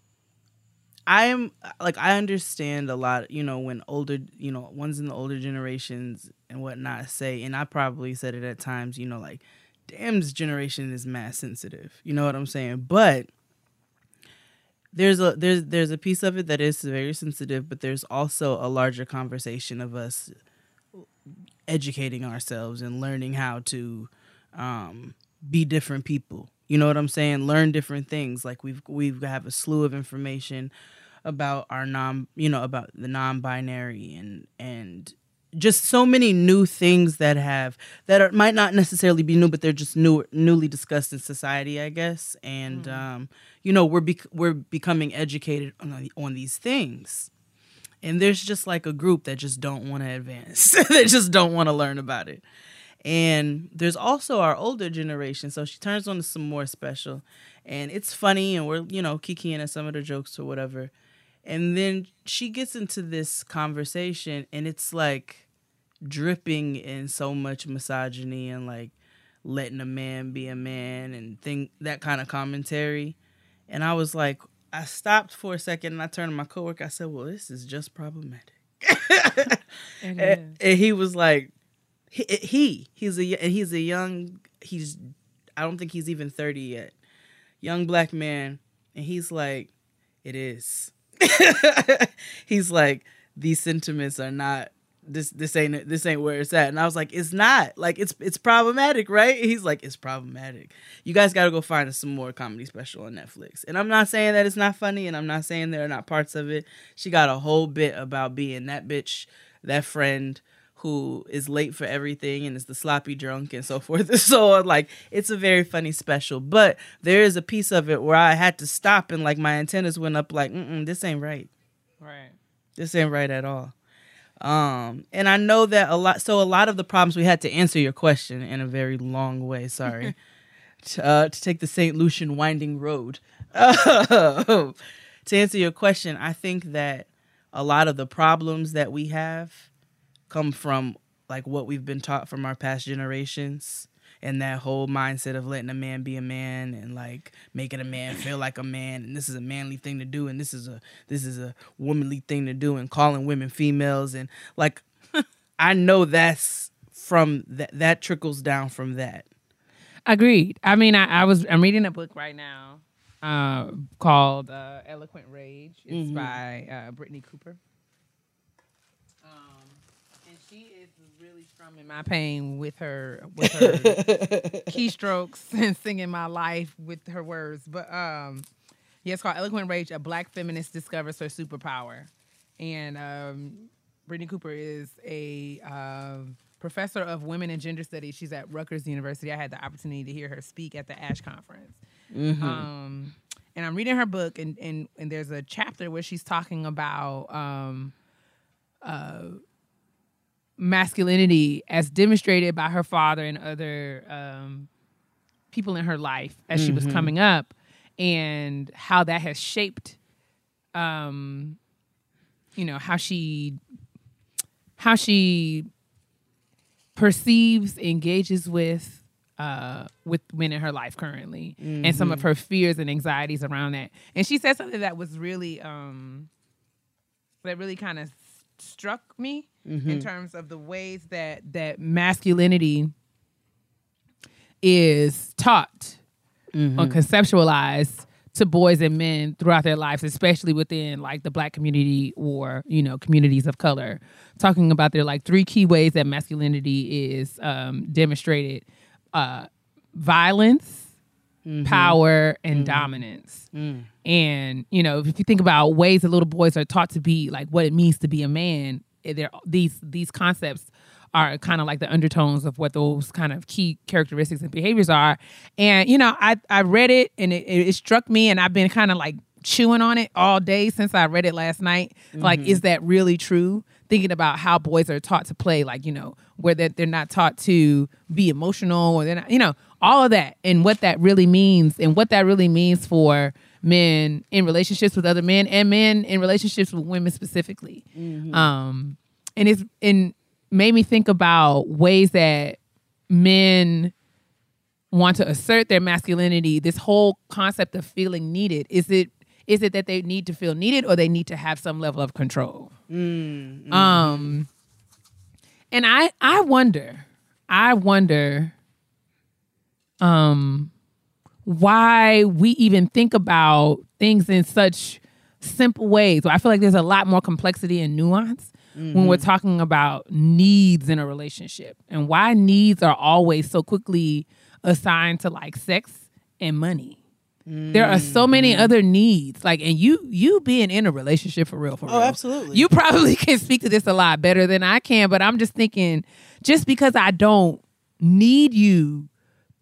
I'm like I understand a lot, you know, when older, you know, ones in the older generations and whatnot say, and I probably said it at times, you know, like, damn, this generation is mass sensitive. You know what I'm saying? But there's a there's there's a piece of it that is very sensitive, but there's also a larger conversation of us educating ourselves and learning how to um, be different people. You know what I'm saying? Learn different things. Like we've we've have a slew of information about our non, you know, about the non-binary and and just so many new things that have that are, might not necessarily be new, but they're just new, newly discussed in society, I guess. And um, you know, we're bec- we're becoming educated on on these things and there's just like a group that just don't want to advance. They just don't want to learn about it. And there's also our older generation so she turns on to Sommore special. And it's funny and we're you know kikiing at some of the jokes or whatever. And then she gets into this conversation and it's like dripping in so much misogyny and like letting a man be a man and think that kind of commentary. And i was like i stopped for a second and i turned to my coworker. I said well this is just problematic. And, is. and he was like he, eh, he he's a and he's a young he's i don't think he's even 30 yet. Young black man. And he's like it is. He's like these sentiments are not this this ain't this ain't where it's at. And I was like, it's not. Like it's it's problematic, right? He's like, it's problematic. You guys got to go find us some more comedy special on Netflix. And I'm not saying that it's not funny, and I'm not saying there are not parts of it. She got a whole bit about being that bitch, that friend who is late for everything and is the sloppy drunk and so forth and so on. Like it's a very funny special, but there is a piece of it where I had to stop and like my antennas went up. Like, this ain't right. Right. This ain't right at all. Um, and I know that a lot. So a lot of the problems we had to answer your question in a very long way. Sorry, to, uh, to take the Saint Lucian winding road. to answer your question, I think that a lot of the problems that we have come from like what we've been taught from our past generations and that whole mindset of letting a man be a man and like making a man feel like a man and this is a manly thing to do and this is a this is a womanly thing to do and calling women females and like I know that's from that that trickles down from that. Agreed. I mean, I, I was I'm reading a book right now uh, called uh, Eloquent Rage. It's Mhm. by uh, Brittney Cooper. Um, and she is really strumming my pain with her with her keystrokes and singing my life with her words. But um, yeah, it's called Eloquent Rage. A black feminist discovers her superpower, and um, Brittney Cooper is a um, professor of women and gender studies. She's at Rutgers University. I had the opportunity to hear her speak at the Ash conference. Um, and I'm reading her book, and, and and there's a chapter where she's talking about um, uh, masculinity as demonstrated by her father and other um, people in her life as she was coming up, and how that has shaped, um, you know, how she how she perceives, engages with uh, with men in her life currently, and some of her fears and anxieties around that. And she said something that was really um, that really kind of struck me Mm-hmm. in terms of the ways that that masculinity is taught mm-hmm. or conceptualized to boys and men throughout their lives, especially within like the black community or you know communities of color. Talking about their like three key ways that masculinity is um, demonstrated: uh, violence, mm-hmm. power, and dominance. Mm. And you know, if you think about ways that little boys are taught to be like what it means to be a man, eh, there these these concepts are kind of like the undertones of what those kind of key characteristics and behaviors are. And you know, I I read it and it, it struck me, and I've been kind of like chewing on it all day since I read it last night. Like, is that really true? Thinking about how boys are taught to play, like you know, where they're, they're not taught to be emotional, or they're not, you know, all of that, and what that really means, and what that really means for men in relationships with other men and men in relationships with women specifically. Um, and it's and made me think about ways that men want to assert their masculinity. This whole concept of feeling needed is it is it that they need to feel needed or they need to have some level of control? Um, and I I wonder, I wonder, um, why we even think about things in such simple ways. I feel like there's a lot more complexity and nuance when we're mm-hmm. talking about needs in a relationship and why needs are always so quickly assigned to like sex and money. There are so many mm-hmm. other needs, like, and you you being in a relationship for real, for oh, real. Oh, absolutely. You probably can speak to this a lot better than I can, but I'm just thinking, just because I don't need you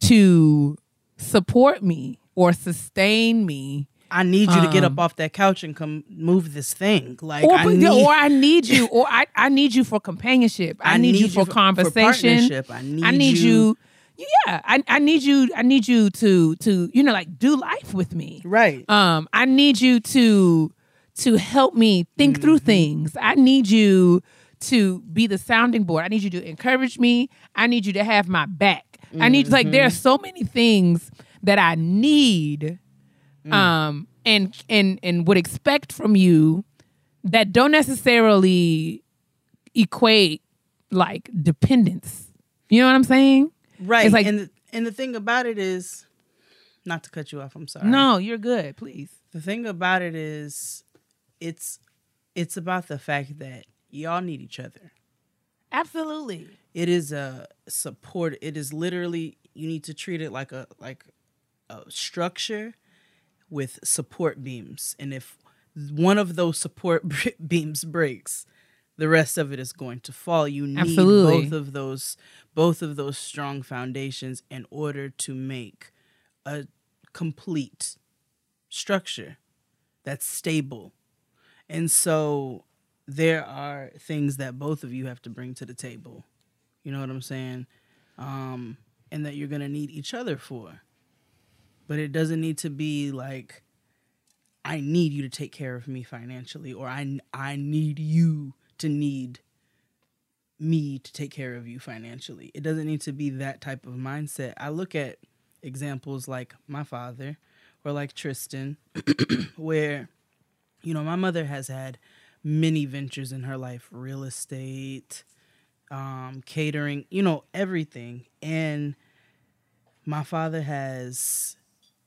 to support me or sustain me, I need you to get Um, up off that couch and come move this thing. Like or, I need, or I need you, or I, I need you for companionship. I, need, you for conversation. partnership. I need, I need you. Yeah, I, I need you. I need you to to you know like do life with me. Right. Um, I need you to to help me think through Mm-hmm. things. I need you to be the sounding board. I need you to encourage me. I need you to have my back. I need like there are Mm-hmm. so many things that I need Mm. um and and and would expect from you that don't necessarily equate like dependence. You know what I'm saying? right. it's like- and the, and the thing about it is, not to cut you off. I'm sorry. No, you're good, please. The thing about it is, it's it's about the fact that y'all need each other. Absolutely. It is a support. It is literally you need to treat it like a like a structure with support beams, and if one of those support beams breaks, the rest of it is going to fall. You need Absolutely. both of those both of those strong foundations in order to make a complete structure that's stable. And so there are things that both of you have to bring to the table. You know what I'm saying? Um, and that you're to need each other for. But it doesn't need to be like, I need you to take care of me financially, or I, I need you to need me to take care of you financially. It doesn't need to be that type of mindset. I look at examples like my father or like Tristan, where, you know, my mother has had many ventures in her life real estate, um, catering, you know, everything. And my father has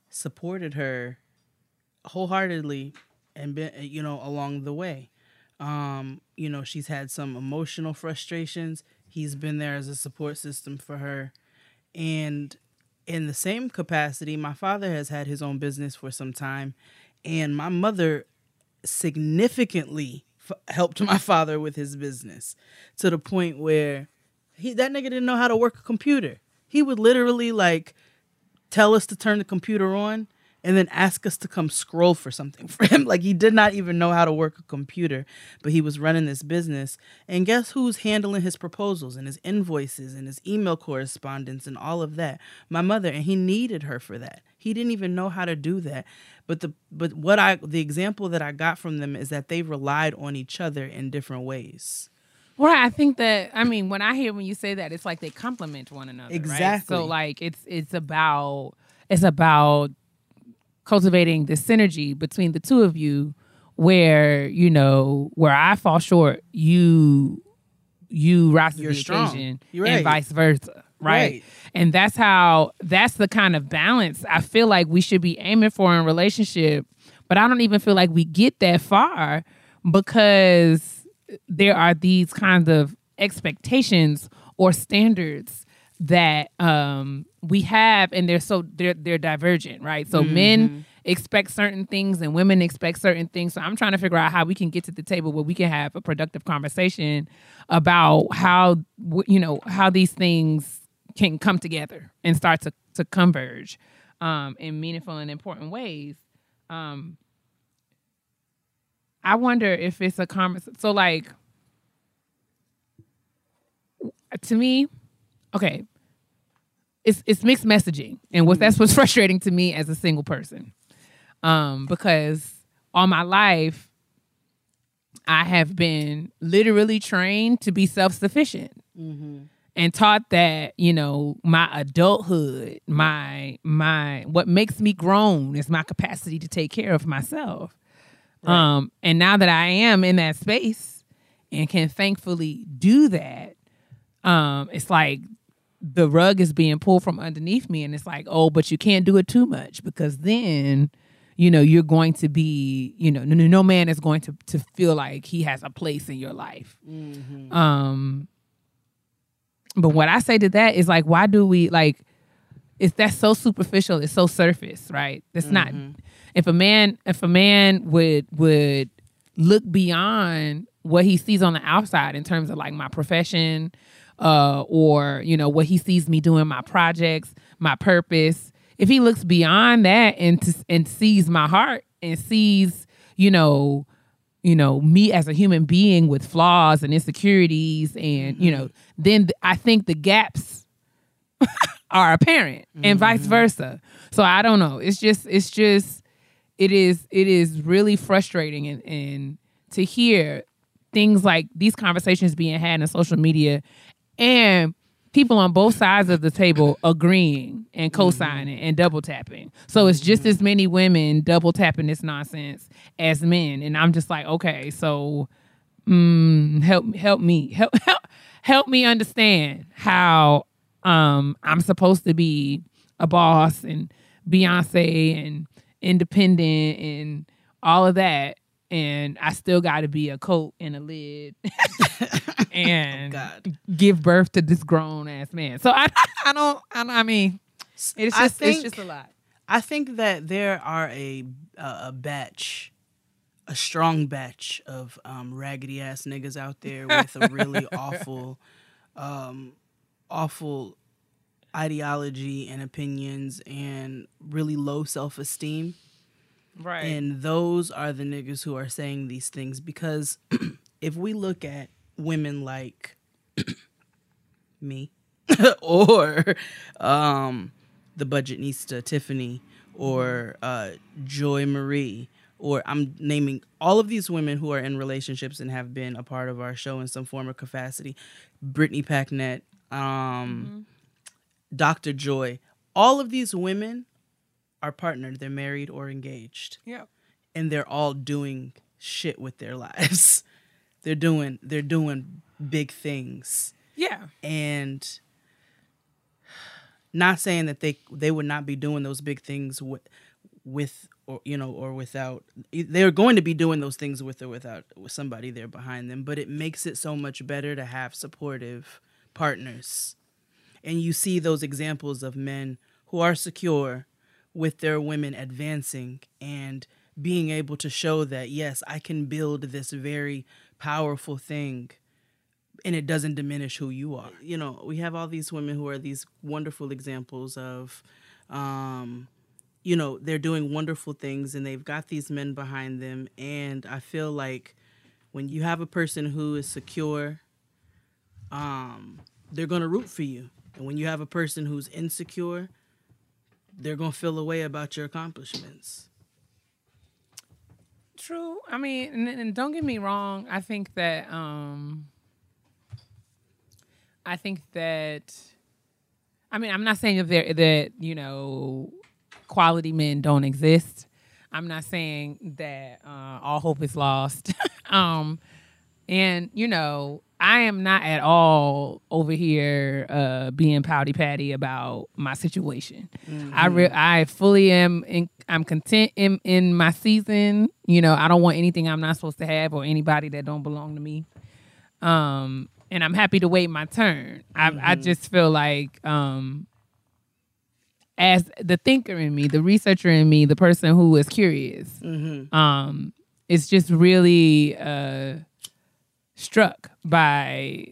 supported her wholeheartedly and been, you know, along the way. Um, you know, she's had some emotional frustrations. He's been there as a support system for her. And in the same capacity, my father has had his own business for some time, and my mother significantly f- helped my father with his business to the point where he that nigga didn't know how to work a computer. He would literally like tell us to turn the computer on and then ask us to come scroll for something for him. Like he did not even know how to work a computer, but he was running this business. And guess who's handling his proposals and his invoices and his email correspondence and all of that? My mother, and he needed her for that. He didn't even know how to do that. But the but what I the example that I got from them is that they relied on each other in different ways. Right. I think that I mean when I hear when you say that, it's like they complement one another. right? Exactly. So like it's it's about it's about cultivating the synergy between the two of you where, you know, where I fall short, you you rise to You're the strong. occasion You're and right. vice versa. Right? Right. And that's how that's the kind of balance I feel like we should be aiming for in relationship. But I don't even feel like we get that far because there are these kinds of expectations or standards that um we have and they're so they're they're divergent right? So men expect certain things and women expect certain things. So i'm trying to figure out how we can get to the table where we can have a productive conversation about how you know how these things can come together and start to to converge um in meaningful and important ways. Um i wonder if it's a conversation so like to me, okay, it's it's mixed messaging, and what that's what's frustrating to me as a single person, um, because all my life I have been literally trained to be self sufficient. And taught that you know my adulthood, my my what makes me grown is my capacity to take care of myself. Um, and now that I am in that space and can thankfully do that, um, it's like the rug is being pulled from underneath me, and it's like, oh, but you can't do it too much because then, you know, you're going to be, you know, no, no, man is going to to feel like he has a place in your life. Um, but what I say to that is like, why do we like? It's that's so superficial. It's so surface, right? It's not. If a man, if a man would would look beyond what he sees on the outside in terms of like my profession, uh, or you know what he sees me doing, my projects, my purpose. If he looks beyond that and to, and sees my heart and sees, you know, you know me as a human being with flaws and insecurities and you know then th- i think the gaps are apparent and vice versa. So i don't know. It's just it's just it is it is really frustrating and, and to hear things like these conversations being had in social media and people on both sides of the table agreeing and co-signing and double tapping. So it's just as many women double tapping this nonsense as men, and I'm just like, okay, so mm, help help me help help help me understand how um, I'm supposed to be a boss and Beyonce and independent and all of that. And I still got to be a coat and a lid and God. give birth to this grown ass man. So I, I don't, I, don't- I mean, it's I just, think- it's just a lot. I think that there are a a, a batch, a strong batch of um, raggedy ass niggas out there with a really awful, um, awful ideology and opinions and really low self esteem. Right. And those are the niggas who are saying these things because if we look at women like me or um, the budgetnista Tiffany or uh, Joy Marie or I'm naming all of these women who are in relationships and have been a part of our show in some form or capacity. Brittany Packnett, um, Dr. Joy, all of these women are partnered. They're married or engaged yeah. and they're all doing shit with their lives. they're doing they're doing big things. Yeah. And not saying that they they would not be doing those big things with with or you know or without they're going to be doing those things with or without with somebody there behind them but it makes it so much better to have supportive partners and you see those examples of men who are secure with their women advancing and being able to show that yes i can build this very powerful thing and it doesn't diminish who you are. You know we have all these women who are these wonderful examples of um you know they're doing wonderful things and they've got these men behind them. And i feel like when you have a person who is secure um they're going to root for you. And when you have a person who's insecure they're to feel a way about your accomplishments True. I mean, and, and don't get me wrong. I think that um I think that I mean, I'm not saying that there that, you know, quality men don't exist. I'm not saying that uh, all hope is lost. um and you know, I am not at all over here uh, being pouty patty about my situation. I re- I fully am. In, I'm content in in my season. You know, I don't want anything I'm not supposed to have or anybody that don't belong to me. Um, and I'm happy to wait my turn. I I just feel like um, as the thinker in me, the researcher in me, the person who is curious, um, it's just really uh, struck by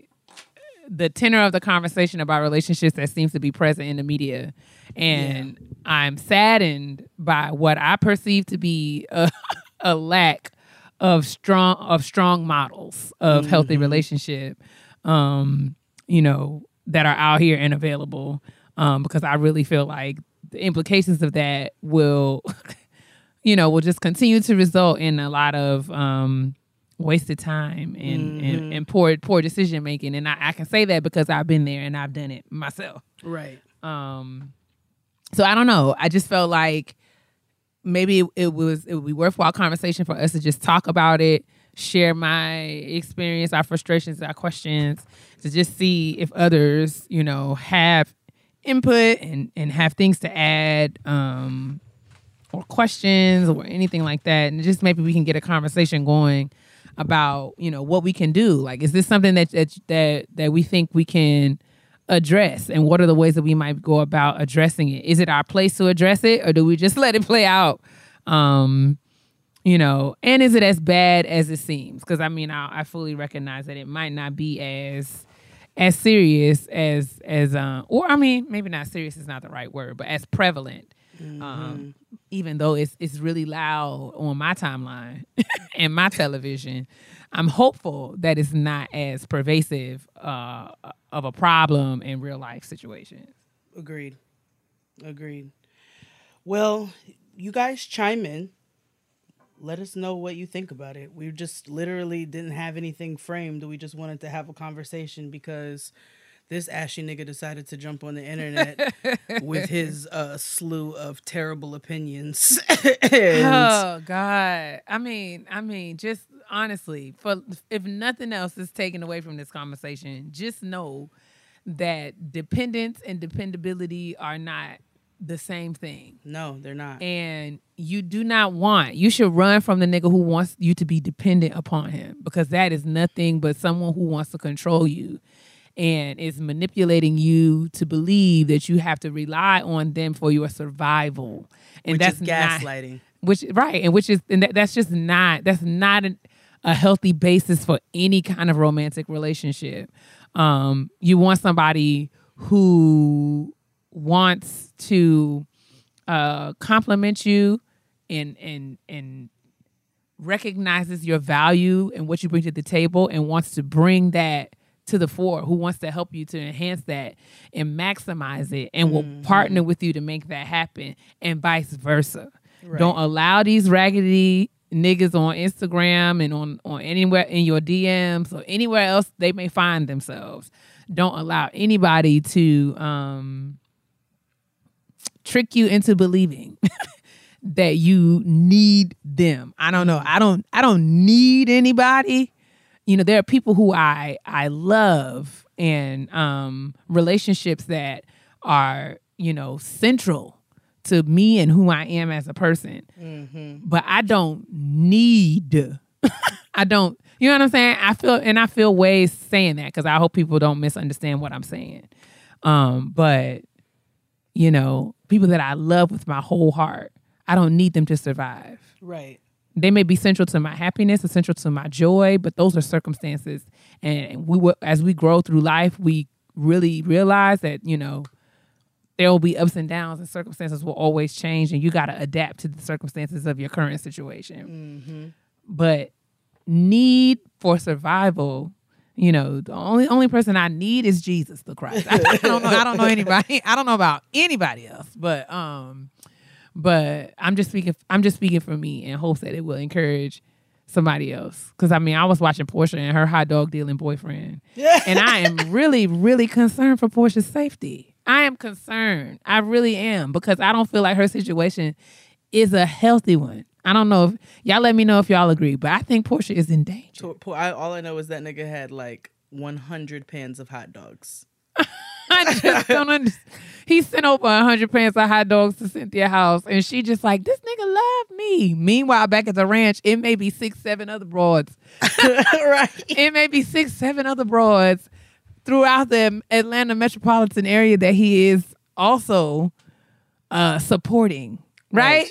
the tenor of the conversation about relationships that seems to be present in the media. And I'm saddened by what I perceive to be a, a lack of strong of strong models of healthy relationship um you know that are out here and available um because I really feel like the implications of that will you know will just continue to result in a lot of um wasted time and, and, and poor poor decision making. And I, I can say that because I've been there and I've done it myself. Right. Um so I don't know. I just felt like maybe it, it was it would be worthwhile conversation for us to just talk about it, share my experience, our frustrations, our questions, to just see if others, you know, have input and and have things to add, um, or questions or anything like that, and just maybe we can get a conversation going about you know what we can do. Like, is this something that that that that we think we can address? And what are the ways that we might go about addressing it? Is it our place to address it or do we just let it play out? Um you know and is it as bad as it seems? Because i mean I, I fully recognize that it might not be as as serious as as uh or i mean maybe not serious is not the right word but as prevalent um even though it's it's really loud on my timeline and my television i'm hopeful that it's not as pervasive uh of a problem in real life situations Agreed. Agreed. Well, you guys chime in. Let us know what you think about it. We just literally didn't have anything framed. We just wanted to have a conversation because this ashy nigga decided to jump on the internet with his uh, slew of terrible opinions. and oh god i mean i mean just honestly for if nothing else is taken away from this conversation just know that dependence and dependability are not the same thing. No, they're not. And you do not want, you should run from the nigga who wants you to be dependent upon him because that is nothing but someone who wants to control you and is manipulating you to believe that you have to rely on them for your survival. And Which that's is not- gaslighting. which right and which is and that, that's just not that's not an, a healthy basis for any kind of romantic relationship um you want somebody who wants to uh compliment you and and and recognizes your value and what you bring to the table and wants to bring that to the fore who wants to help you to enhance that and maximize it and will partner with you to make that happen and vice versa don't allow these raggedy niggas on Instagram and on, on anywhere in your DMs or anywhere else they may find themselves. Don't allow anybody to um, trick you into believing that you need them. I don't know. I don't I don't need anybody. You know, there are people who I I love and um relationships that are, you know, central to me and who I am as a person. But I don't need I don't you know what I'm saying? I feel and I feel ways saying that because I hope people don't misunderstand what I'm saying. Um, but you know, people that I love with my whole heart, I don't need them to survive. Right. They may be central to my happiness, essential to my joy, but those are circumstances. And we will, as we grow through life, we really realize that you know there will be ups and downs, and circumstances will always change, and you got to adapt to the circumstances of your current situation. But need for survival, you know, the only only person I need is Jesus the Christ. I, don't know. I don't know anybody. I don't know about anybody else, but um, but I'm just speaking. I'm just speaking for me in hopes that it will encourage somebody else. Because I mean, I was watching Porsha and her hot dog dealing boyfriend, and I am really, really concerned for Porsha's safety. I am concerned. I really am because I don't feel like her situation is a healthy one. I don't know if y'all let me know if y'all agree, but I think Porsha is in danger. So, po- I, all I know is that nigga had like 100 pans of hot dogs. I just don't understand. He sent over a hundred pants of hot dogs to Cynthia house, and she just like, this nigga love me. Meanwhile, back at the ranch, it may be six, seven other broads. right. It may be six, seven other broads throughout the Atlanta metropolitan area that he is also uh supporting. Right?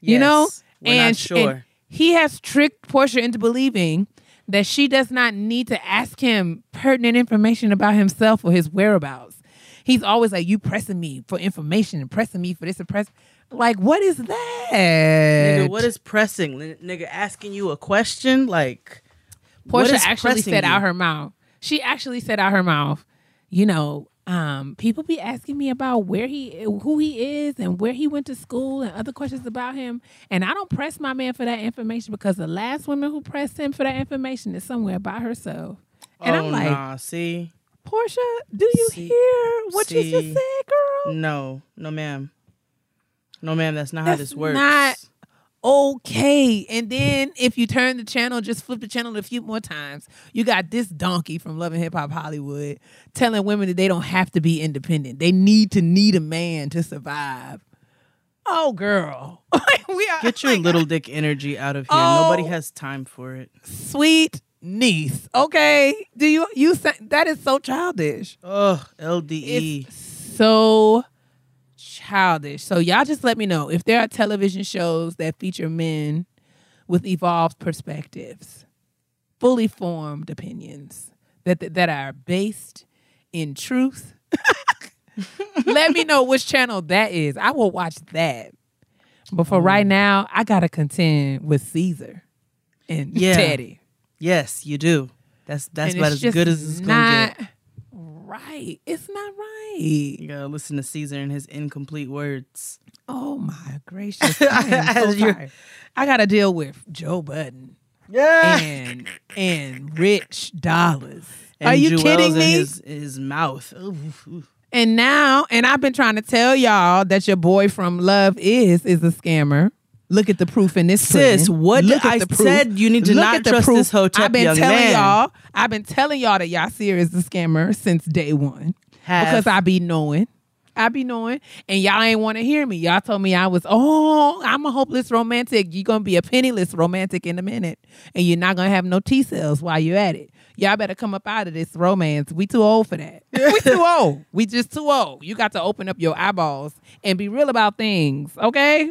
You know? Yes. We're not sure. and he has tricked Porsha into believing that she does not need to ask him pertinent information about himself or his whereabouts. He's always like, "You pressing me for information and pressing me for this and press." Like, what is that? Nigga, what is pressing? N- nigga asking you a question? Like, Porsha actually said you? out her mouth. She actually said out her mouth, you know, um, people be asking me about where he, who he is, and where he went to school, and other questions about him. And I don't press my man for that information because the last woman who pressed him for that information is somewhere by herself. And oh, I'm like, nah, see? Porsha, do you See- hear what you just said, girl? No, no, ma'am. No, ma'am, that's not how this works. not- okay. And then if you turn the channel, just flip the channel a few more times, you got this donkey from Love and Hip Hop Hollywood telling women that they don't have to be independent. They need to need a man to survive. Oh, girl. we are Get your like, little dick energy out of here. Oh. Nobody has time for it. sweet niece. Okay. Do you you say that is so childish. Ugh, LDE. It's so childish. So y'all just let me know if there are television shows that feature men with evolved perspectives, fully formed opinions that that are based in truth. let me know which channel that is. I will watch that. But for right mm. now, I gotta contend with Ceaser and Yeah. Teddy. yes, you do. That's that's And about as good as it's gonna get. Right. It's not right. You gotta listen to Ceaser and his incomplete words. Oh my gracious! I, am so tired. I got to deal with Joe Budden Yeah. and and Rich Dollaz. And Are you Jewel's kidding me? His, his mouth. Oof, oof. And now, and I've been trying to tell y'all that your boy from Love is is a scammer. Look at the proof in this. Sis, pudding. what Look I said you need to Look not the trust proof. this Hotep I've been telling man. y'all. I've been telling y'all that Yasir is a scammer since day one Have. because I be knowing. I be knowing. And y'all ain't want to hear me. Y'all told me I was, oh, I'm a hopeless romantic. You're going to be a penniless romantic in a minute. And you're not going to have no T cells while you're at it. Y'all better come up out of this romance. We too old for that. we too old. We just too old. You got to open up your eyeballs and be real about things, okay?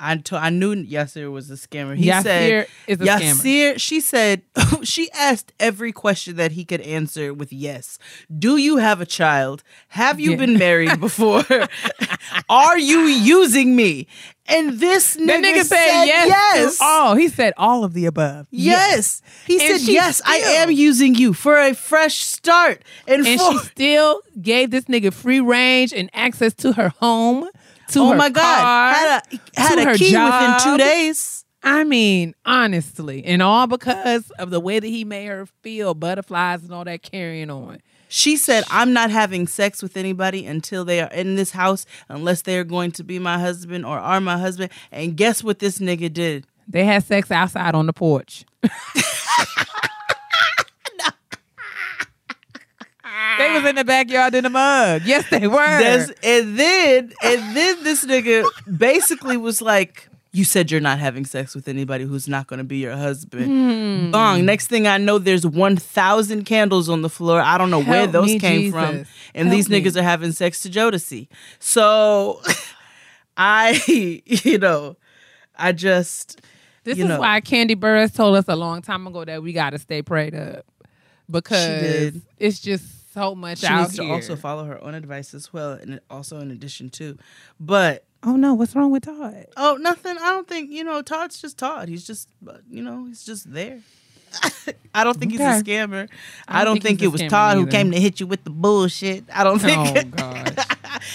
I I knew Yasir was a scammer. He Yasir said is a scammer. She said she asked every question that he could answer with yes. Do you have a child? Have you Yeah. been married before? Are you using me? And this nigga, That nigga said, said yes. yes. all. He said all of the above. Yes. He And said, Yes, I am using you for a fresh start. And, And for she still gave this nigga free range and access to her home, to Oh my God. car, Had a had a key job. within two days. I mean, honestly, and all because of the way that he made her feel, butterflies and all that carrying on. She said, I'm not having sex with anybody until they are in this house, unless they are going to be my husband or are my husband. And guess what this nigga did? They had sex outside on the porch. They was in the backyard in the mud. Yes, they were. That's- and then, and then this nigga basically was like, You said you're not having sex with anybody who's not going to be your husband. Hmm. Bong. Next thing I know, there's 1,000 candles on the floor. I don't know where those me, came from. And Help these me. niggas are having sex to Jodeci. So I, you know, I just. This is know. why Kandi Burruss told us a long time ago that we got to stay prayed up because did. it's just so much She out needs to also follow her own advice as well, and also in addition to. But oh no, what's wrong with Todd? oh, nothing. I don't think you know. Todd's just Todd. He's just you know he's just there. I don't think he's a scammer. I I don't don't, think think, it was scammer Todd who came to hit you with the bullshit. I don't think. Oh God.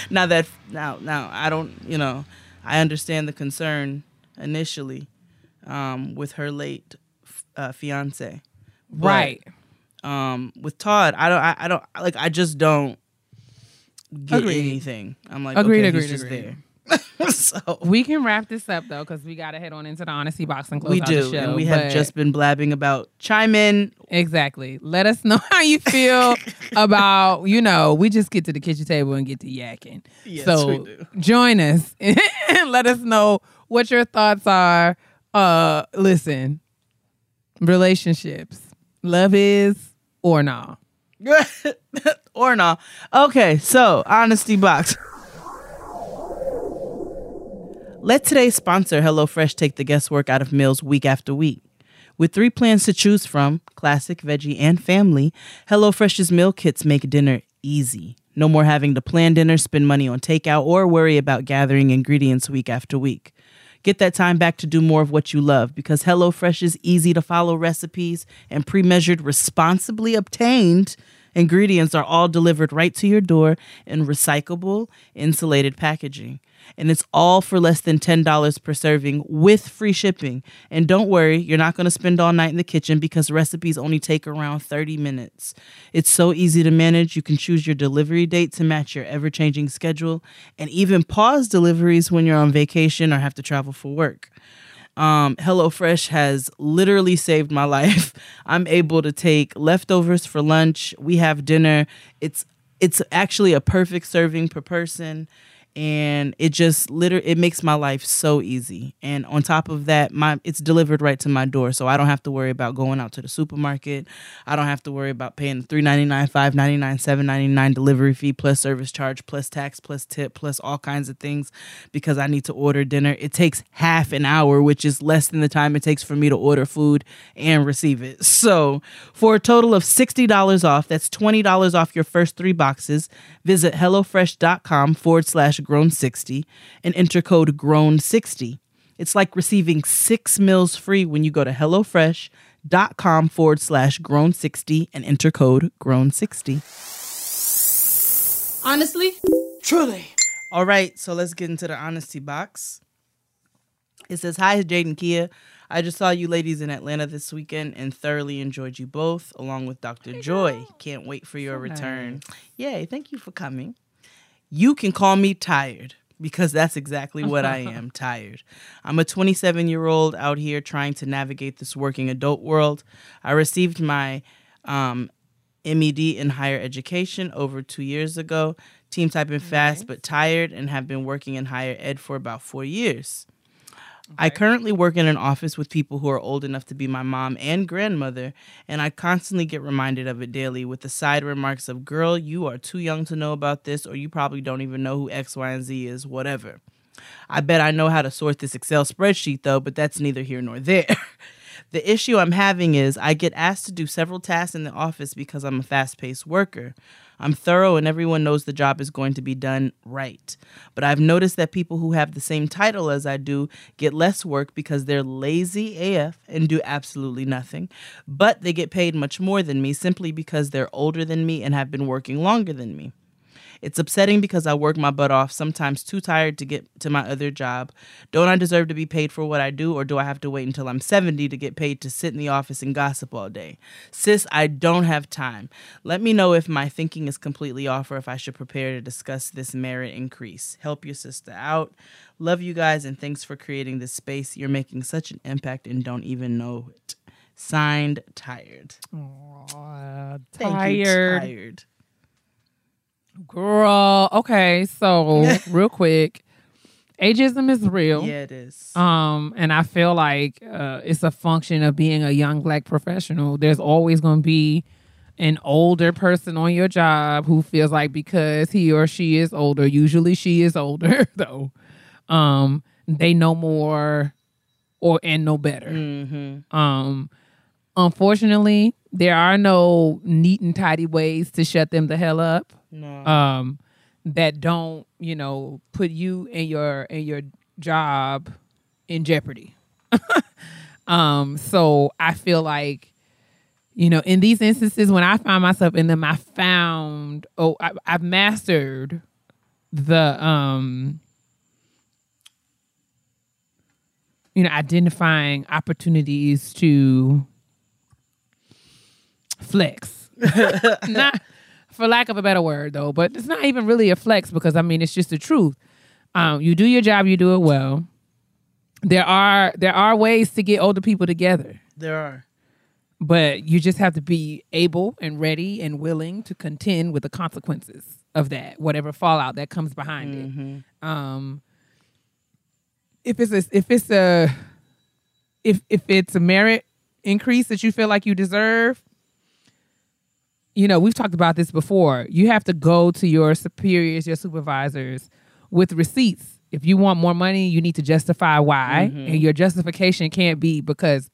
now that now now I don't you know I understand the concern initially um, with her late uh, fiance. But, right. Um with Todd, I don't I, I don't like I just don't get Agreed. anything. I'm like Agreed, okay, agreed, he's just agreed. there. so We can wrap this up though, because we gotta head on into the honesty box and close we out do, the show. and we have just been blabbing about chime in. exactly. Let us know how you feel about you know. We just get to the kitchen table and get to yakking. Yes, so we do. join us and let us know what your thoughts are. Uh, listen, relationships, love is or nah. or not. Okay, so honesty box. Let today's sponsor, HelloFresh, take the guesswork out of meals week after week. With three plans to choose from classic, veggie, and family HelloFresh's meal kits make dinner easy. No more having to plan dinner, spend money on takeout, or worry about gathering ingredients week after week. Get that time back to do more of what you love because HelloFresh's easy to follow recipes and pre measured, responsibly obtained ingredients are all delivered right to your door in recyclable, insulated packaging. And it's all for less than $10 per serving with free shipping. And don't worry, you're not going to spend all night in the kitchen because recipes only take around 30 minutes. It's so easy to manage. You can choose your delivery date to match your ever changing schedule and even pause deliveries when you're on vacation or have to travel for work. Um, HelloFresh has literally saved my life. I'm able to take leftovers for lunch. We have dinner. It's it's actually a perfect serving per person and it just literally it makes my life so easy. And on top of that my it's delivered right to my door so i don't have to worry about going out to the supermarket. I don't have to worry about paying the 399 599 799 delivery fee plus service charge plus tax plus tip plus all kinds of things because i need to order dinner. It takes half an hour which is less than the time it takes for me to order food and receive it. So for a total of $60 off that's $20 off your first three boxes visit hellofresh.com forward slash grown 60 and enter code grown 60 it's like receiving six meals free when you go to hellofresh.com forward slash grown 60 and enter code grown 60 Honestly? Truly. All right, so let's get into the honesty box. It says, Hi, Jaden Kia. I just saw you ladies in Atlanta this weekend and thoroughly enjoyed you both, along with Dr. Joy. Can't wait for your return. Yay, thank you for coming. You can call me tired because that's exactly what I am tired. I'm a 27 year old out here trying to navigate this working adult world. I received my um, MED in higher education over two years ago. Team typing fast but tired and have been working in higher ed for about four years. I currently work in an office with people who are old enough to be my mom and grandmother, and I constantly get reminded of it daily with the side remarks of, Girl, you are too young to know about this, or you probably don't even know who X, Y, and Z is, whatever. I bet I know how to sort this Excel spreadsheet though, but that's neither here nor there. the issue I'm having is I get asked to do several tasks in the office because I'm a fast paced worker. I'm thorough and everyone knows the job is going to be done right. But I've noticed that people who have the same title as I do get less work because they're lazy AF and do absolutely nothing. But they get paid much more than me simply because they're older than me and have been working longer than me. It's upsetting because I work my butt off, sometimes too tired to get to my other job. Don't I deserve to be paid for what I do, or do I have to wait until I'm 70 to get paid to sit in the office and gossip all day? Sis, I don't have time. Let me know if my thinking is completely off or if I should prepare to discuss this merit increase. Help your sister out. Love you guys and thanks for creating this space. You're making such an impact and don't even know it. Signed, tired. Aw, Thank you, tired. Girl, okay, so real quick, ageism is real. Yeah, it is. Um, and I feel like uh, it's a function of being a young black professional. There's always going to be an older person on your job who feels like because he or she is older, usually she is older though, um, they know more or and know better. mm-hmm. Um, unfortunately, there are no neat and tidy ways to shut them the hell up No. um, that don't you know put you and your and your job in jeopardy. um, so I feel like you know in these instances when I find myself in them, I found oh I, I've mastered the um you know identifying opportunities to flex not for lack of a better word though but it's not even really a flex because i mean it's just the truth. Um, you do your job you do it well. There are there are ways to get older people together. There are. but you just have to be able and ready and willing to contend with the consequences of that whatever fallout that comes behind it. Um if it's a if it's a if if it's a merit increase that you feel like you deserve you know we've talked about this before. You have to go to your superiors your supervisors with receipts. If you want more money you need to justify why. And your justification can't be because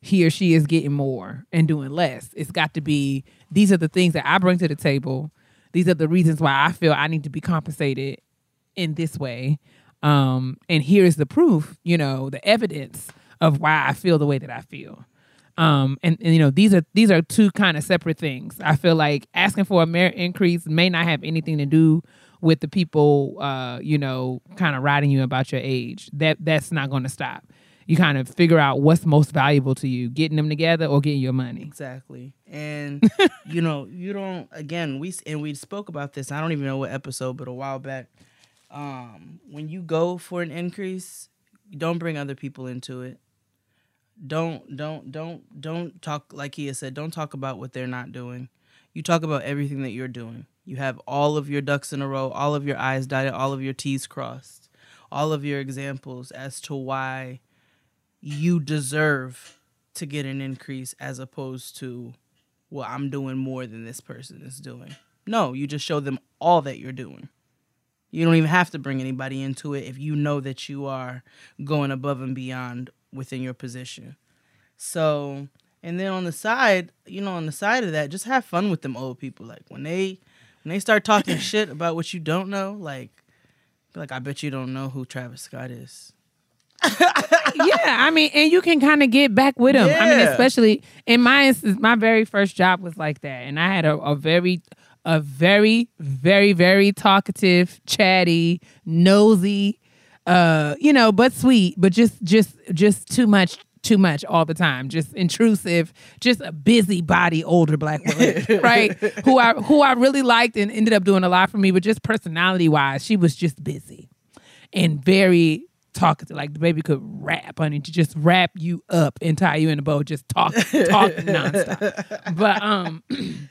he or she is getting more and doing less. It's got to be these are the things that i bring to the table. These are the reasons why i feel i need to be compensated in this way. Um and here's the proof you know the evidence of why i feel the way that i feel um and, and you know these are these are two kind of separate things i feel like asking for a merit increase may not have anything to do with the people uh you know kind of writing you about your age that that's not going to stop you kind of figure out what's most valuable to you getting them together or getting your money Exactly. And you know, you don't again, we and we spoke about this. I don't even know what episode, but a while back. Um, when you go for an increase, don't bring other people into it. Don't don't don't don't talk like he has said, don't talk about what they're not doing. You talk about everything that you're doing. You have all of your ducks in a row, all of your I's dotted, all of your T's crossed, all of your examples as to why you deserve to get an increase as opposed to well i'm doing more than this person is doing no you just show them all that you're doing you don't even have to bring anybody into it if you know that you are going above and beyond within your position. So and then on the side you know on the side of that just have fun with them old people. Like when they when they start talking shit about what you don't know like like i bet you don't know who travis scott is. Yeah, I mean, and you can kind of get back with them. I mean, especially in my instance, my very first job was like that, and I had a, a very, a very, very, very talkative, chatty, nosy, uh, you know, but sweet, but just, just, just too much. Too much all the time, just intrusive, just a busybody older black woman, right? who I who I really liked and ended up doing a lot for me, but just personality wise, she was just busy and very talkative. Like the baby could rap, honey, to just wrap you up and tie you in a bow, just talk, talk nonstop. But um,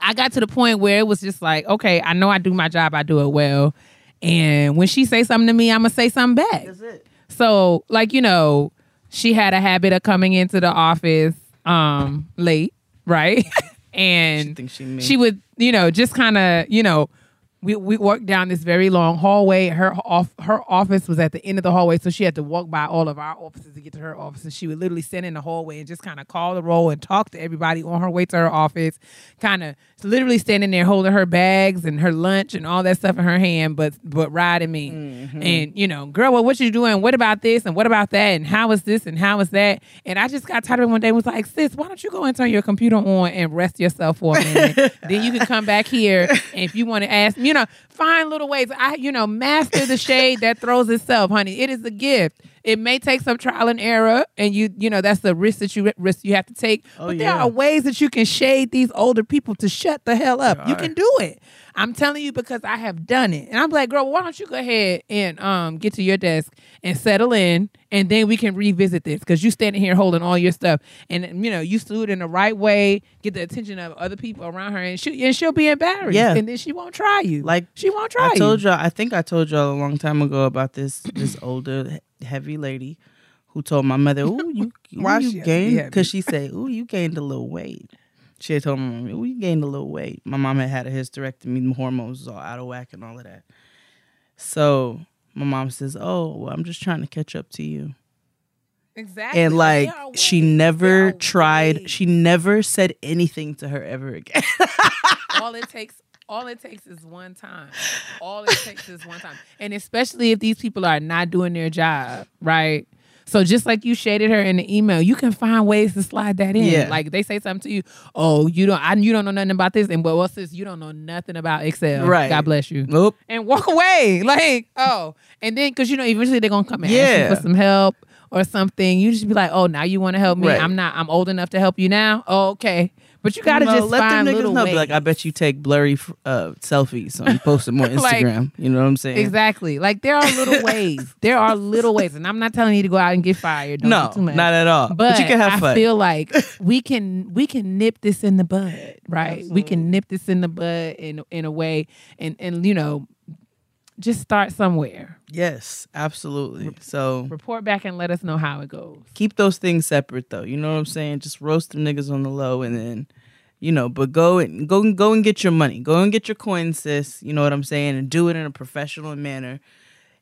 I got to the point where it was just like, okay, I know I do my job, I do it well. And when she say something to me, I'm gonna say something back. That's it. So, like, you know, she had a habit of coming into the office um late, right? and She she she would, you know, just kind of, you know, we we worked down this very long hallway. Her off her office was at the end of the hallway, so she had to walk by all of our offices to get to her office. And she would literally stand in the hallway and just kind of call the roll and talk to everybody on her way to her office. Kind of literally standing there holding her bags and her lunch and all that stuff in her hand, but but riding me. Mm-hmm. And you know, girl, well, what you doing? What about this and what about that? And how is this and how is that? And I just got tired of it one day. and Was like, sis, why don't you go and turn your computer on and rest yourself for a minute? then you can come back here and if you want to ask, you know, find little ways. I, you know, master the shade that throws itself, honey. It is a gift. It may take some trial and error, and you, you know, that's the risk that you risk you have to take. Oh, but there yeah. are ways that you can shade these older people to shut the hell up. You can do it. I'm telling you because I have done it. And I'm like, girl, why don't you go ahead and um get to your desk and settle in and then we can revisit this because you standing here holding all your stuff and you know you it in the right way, get the attention of other people around her and she and she'll be embarrassed. Yeah. And then she won't try you. Like, she won't try I told y'all. I think I told y'all a long time ago about this this older heavy lady who told my mother, "Ooh, you, Why you gained?" Because she said, "Ooh, you gained a little weight." She had told my mom, "Ooh, you gained a little weight." My mom had had a hysterectomy, the hormones was all out of whack and all of that. So my mom says, "Oh, well, I'm just trying to catch up to you." Exactly. And like, she never tried. She never said anything to her ever again. all it takes all it takes is one time all it takes is one time and especially if these people are not doing their job right so just like you shaded her in the email you can find ways to slide that in Yeah. like they say something to you oh you don't I, you don't know nothing about this and well what's this you don't know nothing about excel Right. god bless you nope. and walk away like oh and then because you know eventually they're gonna come and ask Yeah. you for some help or something you just be like oh now you want to help me Right. i'm not i'm old enough to help you now oh, okay but you gotta You know, just let find them niggas know. ways Be like, I bet you take blurry uh, selfies and post them on Like- Instagram. you know what I'm saying? Exactly. Like there are little ways. There are little ways, and I'm not telling you to go out and get fired. Don't No, too much. not at all. But, But, you can have I fun. feel like we can we can nip this in the bud, right? We can nip this in the bud in in a way, and and you know, just start somewhere. yes, absolutely. So Report back and let us know how it goes. keep those things separate, though. You know what I'm saying? Just roast them niggas on the low, and then, you know, but go and go and go and get your money. Go and get your coins, sis. You know what I'm saying? And do it in a professional manner,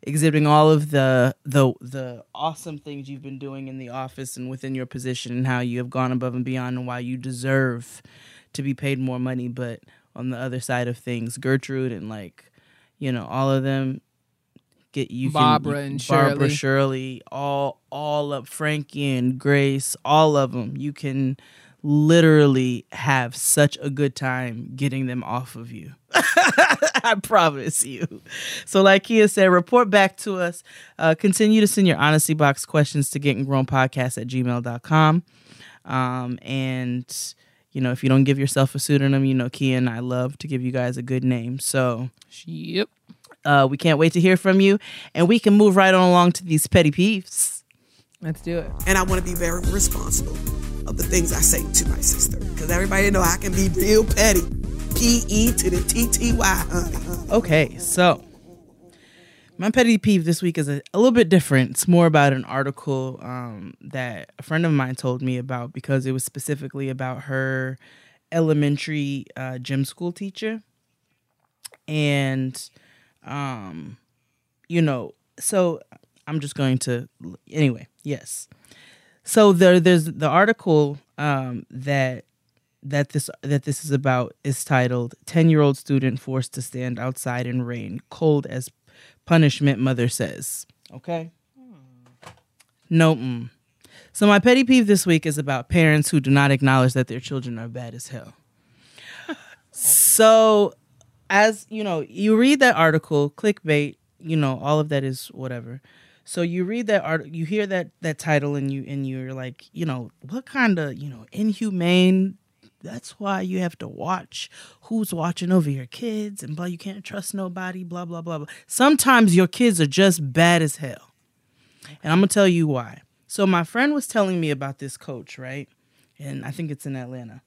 exhibiting all of the the the awesome things you've been doing in the office and within your position, and how you have gone above and beyond, and why you deserve to be paid more money. But on the other side of things, Gertrude and like, you know, all of them get you can- Barbara and Barbara Shirley. Shirley, all all of Frankie and Grace, all of them. You can literally have such a good time getting them off of you. I promise you. So, like Kia said, report back to us. Uh, continue to send your honesty box questions to getting grown podcast at gmail.com. Um, and you know, if you don't give yourself a pseudonym, you know, Kia and I love to give you guys a good name. So Yep. uh, we can't wait to hear from you, and we can move right on along to these petty peeves. Let's do it. and I want to be very responsible of the things I say to my sister. Because everybody know I can be real petty. P E to the T T Y, honey. honey. Okay, so my petty peeve this week is a, a little bit different. It's more about an article um, that a friend of mine told me about because it was specifically about her elementary uh, gym school teacher. And, um, you know, so I'm just going to, anyway, yes. So there, there's the article um, that that this that this is about is titled 10 year old student forced to stand outside in rain cold as punishment mother says. Okay. No mm. so my petty peeve this week is about parents who do not acknowledge that their children are bad as hell. So as you know you read that article clickbait you know all of that is whatever. So you read that art you hear that that title and you and you're like you know what kind of you know inhumane that's why you have to watch who's watching over your kids and blah you can't trust nobody blah blah blah blah. Sometimes your kids are just bad as hell. And i'm gonna tell you why. So my friend was telling me about this coach right? And i think it's in atlanta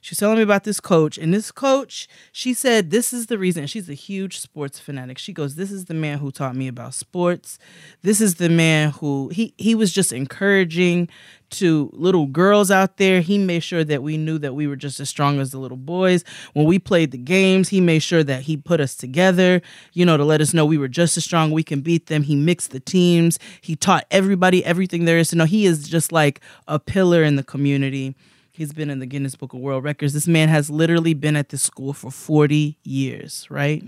She was telling me about this coach, and this coach, she said, this is the reason. She's a huge sports fanatic. She goes, "This is the man who taught me about sports. This is the man who he he was just encouraging to little girls out there. He made sure that we knew that we were just as strong as the little boys. When we played the games, he made sure that he put us together, you know, to let us know we were just as strong. We can beat them. He mixed the teams. He taught everybody everything there is to know. He is just like a pillar in the community." He's been in the Guinness Book of World Records. This man has literally been at this school for 40 years, right?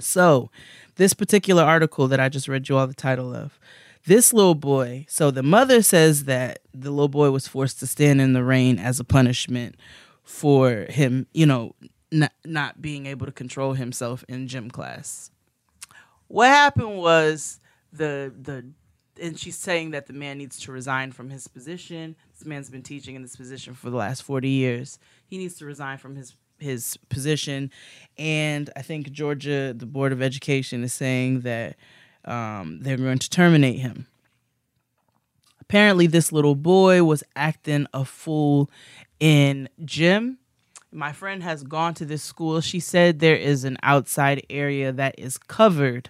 So, this particular article that I just read you all the title of, this little boy, so the mother says that the little boy was forced to stand in the rain as a punishment for him, you know, not, not being able to control himself in gym class. What happened was the the and she's saying that the man needs to resign from his position. This man's been teaching in this position for the last 40 years. He needs to resign from his his position, and I think Georgia, the Board of Education, is saying that um, they're going to terminate him. Apparently, this little boy was acting a fool in gym. My friend has gone to this school. She said there is an outside area that is covered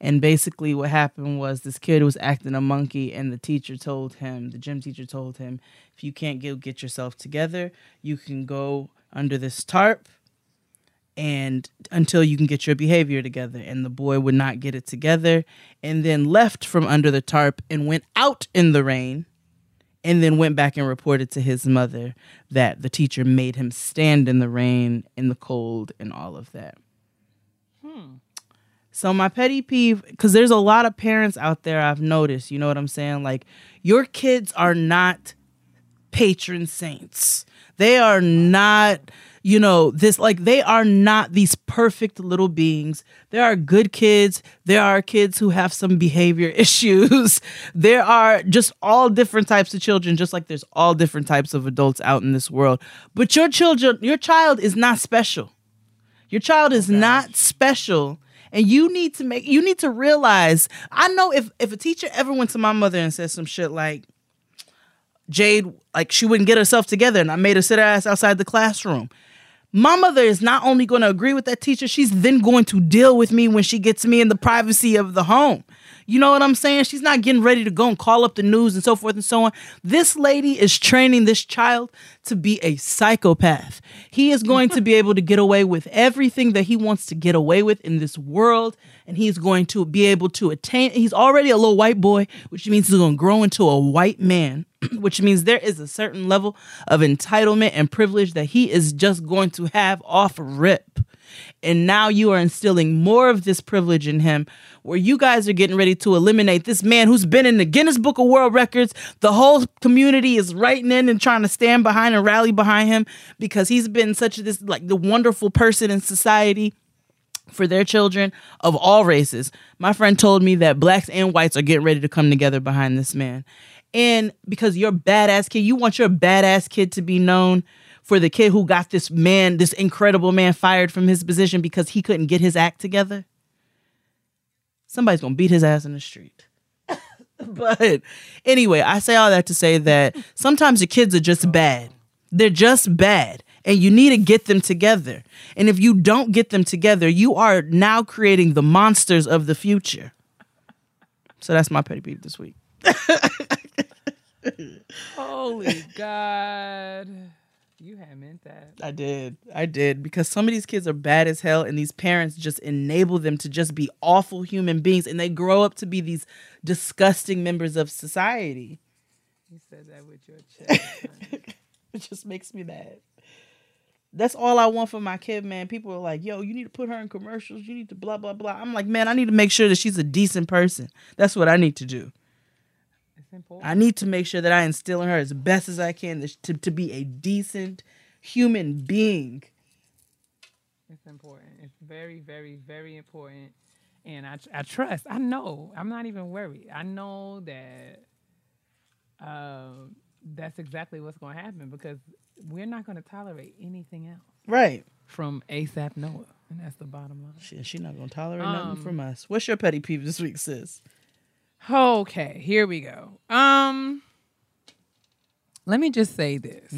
and basically, what happened was this kid was acting a monkey, and the teacher told him, the gym teacher told him, if you can't get, get yourself together, you can go under this tarp and until you can get your behavior together. And the boy would not get it together and then left from under the tarp and went out in the rain and then went back and reported to his mother that the teacher made him stand in the rain, in the cold, and all of that. Hmm. So my petty peeve, because there's a lot of parents out there I've noticed, you know what I'm saying? Like your kids are not patron saints. They are not, you know, this like they are not these perfect little beings. There are good kids. There are kids who have some behavior issues. there are just all different types of children, just like there's all different types of adults out in this world. But your children, your child is not special. Your child is oh, not special and you need to make you need to realize i know if if a teacher ever went to my mother and said some shit like jade like she wouldn't get herself together and i made her sit her ass outside the classroom. My mother is not only going to agree with that teacher she's then going to deal with me when she gets me in the privacy of the home you know what I'm saying? She's not getting ready to go and call up the news and so forth and so on. This lady is training this child to be a psychopath. He is going to be able to get away with everything that he wants to get away with in this world. And he's going to be able to attain, he's already a little white boy, which means he's going to grow into a white man, which means there is a certain level of entitlement and privilege that he is just going to have off rip. And now you are instilling more of this privilege in him, where you guys are getting ready to eliminate this man who's been in the Guinness Book of World Records. The whole community is writing in and trying to stand behind and rally behind him because he's been such this like the wonderful person in society for their children of all races. My friend told me that blacks and whites are getting ready to come together behind this man. And because you're badass kid, you want your badass kid to be known for the kid who got this man, this incredible man fired from his position because he couldn't get his act together. Somebody's gonna beat his ass in the street. but anyway, I say all that to say that sometimes the kids are just bad. They're just bad. And you need to get them together. And if you don't get them together, you are now creating the monsters of the future. So that's my petty peeve this week. Holy God. You had meant that. I did. I did. Because some of these kids are bad as hell, and these parents just enable them to just be awful human beings, and they grow up to be these disgusting members of society. You said that with your chest. it just makes me mad. That's all I want for my kid, man. People are like, yo, you need to put her in commercials. You need to blah, blah, blah. I'm like, man, I need to make sure that she's a decent person. That's what I need to do. I need to make sure that I instill in her as best as I can to, to be a decent human being. It's important. It's very, very, very important. And I, I trust. I know. I'm not even worried. I know that um, that's exactly what's going to happen because we're not going to tolerate anything else Right. from ASAP Noah. And that's the bottom line. She, she not gonna tolerate Um, nothing from us. What's your petty peeve this week, sis? Okay, here we go. Um, let me just say this.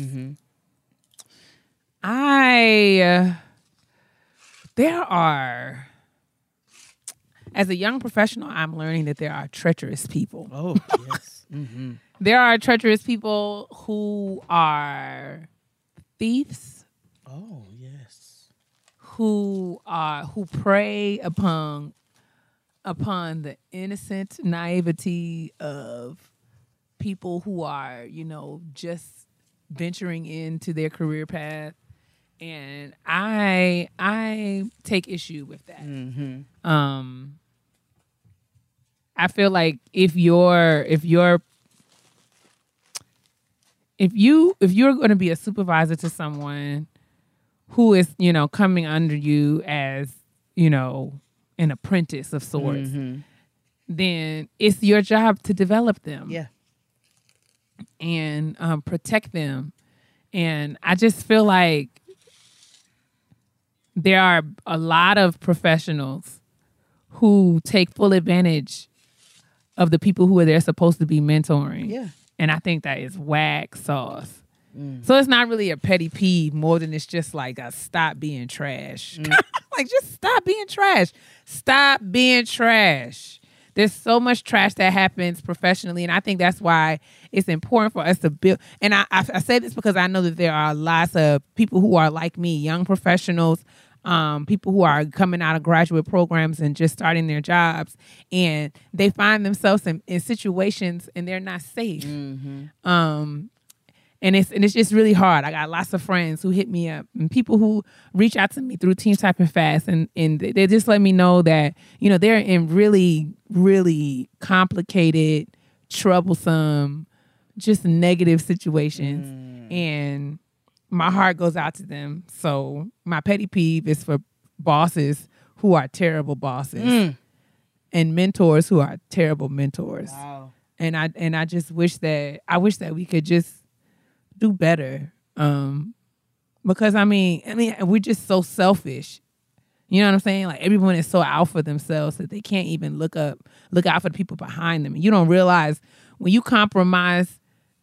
I uh, there are as a young professional, I'm learning that there are treacherous people. Oh yes. mm-hmm. There are treacherous people who are thieves, Oh yes. who are who prey upon upon the innocent naivety of people who are, you know, just venturing into their career path. And I I take issue with that. Mm-hmm. um I feel like if you're if you're if you if you're going to be a supervisor to someone who is you know coming under you as you know an apprentice of sorts Mhm. then it's your job to develop them Yeah. and um, protect them. And I just feel like there are a lot of professionals who take full advantage of the people who are they're supposed to be mentoring. Yeah. And I think that is whack sauce. So it's not really a petty peeve more than it's just like a stop being trash. Like just stop being trash. Stop being trash. There's so much trash that happens professionally, and I think that's why it's important for us to build. And I, I, I say this because I know that there are lots of people who are like me, young professionals, um, people who are coming out of graduate programs and just starting their jobs, and they find themselves in, in situations and they're not safe. Um, and it's and it's just really hard. I got lots of friends who hit me up and people who reach out to me through Team Typing Fast, and and they just let me know that you know they're in really really complicated, troublesome, just negative situations, mm. and my heart goes out to them. So my petty peeve is for bosses who are terrible bosses mm. and mentors who are terrible mentors Wow. and I and I just wish that I wish that we could just do better. Um because I mean, I mean we're just so selfish. You know what I'm saying? Like everyone is so out for themselves that they can't even look up look out for the people behind them. And You don't realize when you compromise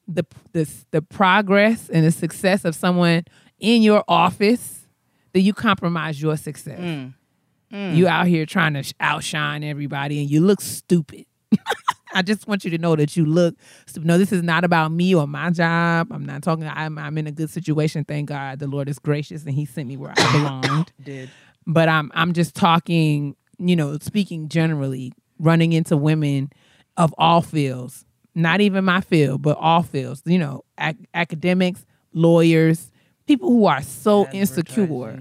the the the progress and the success of someone in your office, that you compromise your success. You out here trying to outshine everybody and you look stupid. I just want you to know that you look. No, this is not about me or my job. I'm not talking. I'm, I'm in a good situation. Thank God, the Lord is gracious and He sent me where I belonged. Did. but I'm I'm just talking. You know, speaking generally, running into women of all fields, not even my field, but all fields. You know, ac- academics, lawyers, people who are so insecure.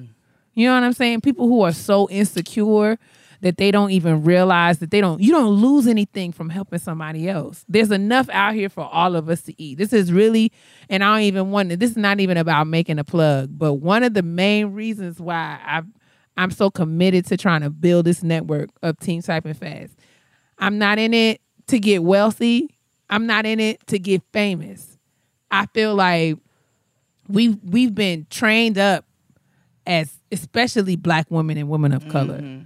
You know what I'm saying? People who are so insecure that they don't even realize that they don't you don't lose anything from helping somebody else. There's enough out here for all of us to eat. This is really and I don't even want this is not even about making a plug, but one of the main reasons why I I'm so committed to trying to build this network of Team Typing Fast. I'm not in it to get wealthy. I'm not in it to get famous. I feel like we've we've been trained up as especially black women and women of color. Mm-hmm.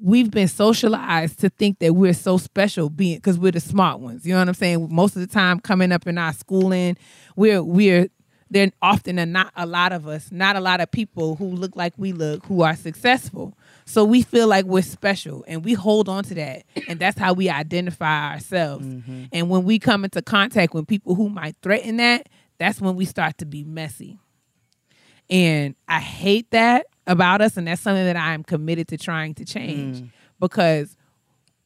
We've been socialized to think that we're so special being because we're the smart ones. You know what I'm saying? Most of the time coming up in our schooling, we're we're there often are not a lot of us, not a lot of people who look like we look who are successful. So we feel like we're special and we hold on to that. And that's how we identify ourselves. Mm-hmm. And when we come into contact with people who might threaten that, that's when we start to be messy. And I hate that about us. And that's something that I'm committed to trying to change mm. because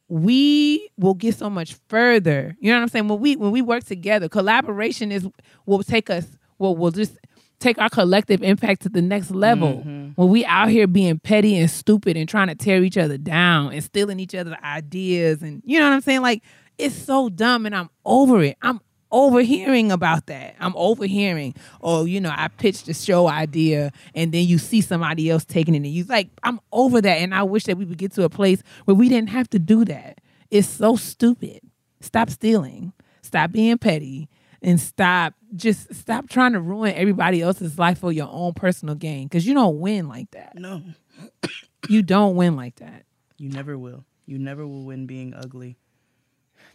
we will get so much further. You know what I'm saying? When we when we work together, collaboration is will take us well we'll just take our collective impact to the next level. Mm-hmm. When we out here being petty and stupid and trying to tear each other down and stealing each other's ideas and you know what I'm saying? Like it's so dumb and I'm over it. I'm overhearing about that. I'm overhearing, oh, you know, I pitched a show idea and then you see somebody else taking it and you like, I'm over that. And I wish that we would get to a place where we didn't have to do that. It's so stupid. Stop stealing. Stop being petty. And stop just stop trying to ruin everybody else's life for your own personal gain. Because you don't win like that. No, You don't win like that. you never will. You never will win being ugly.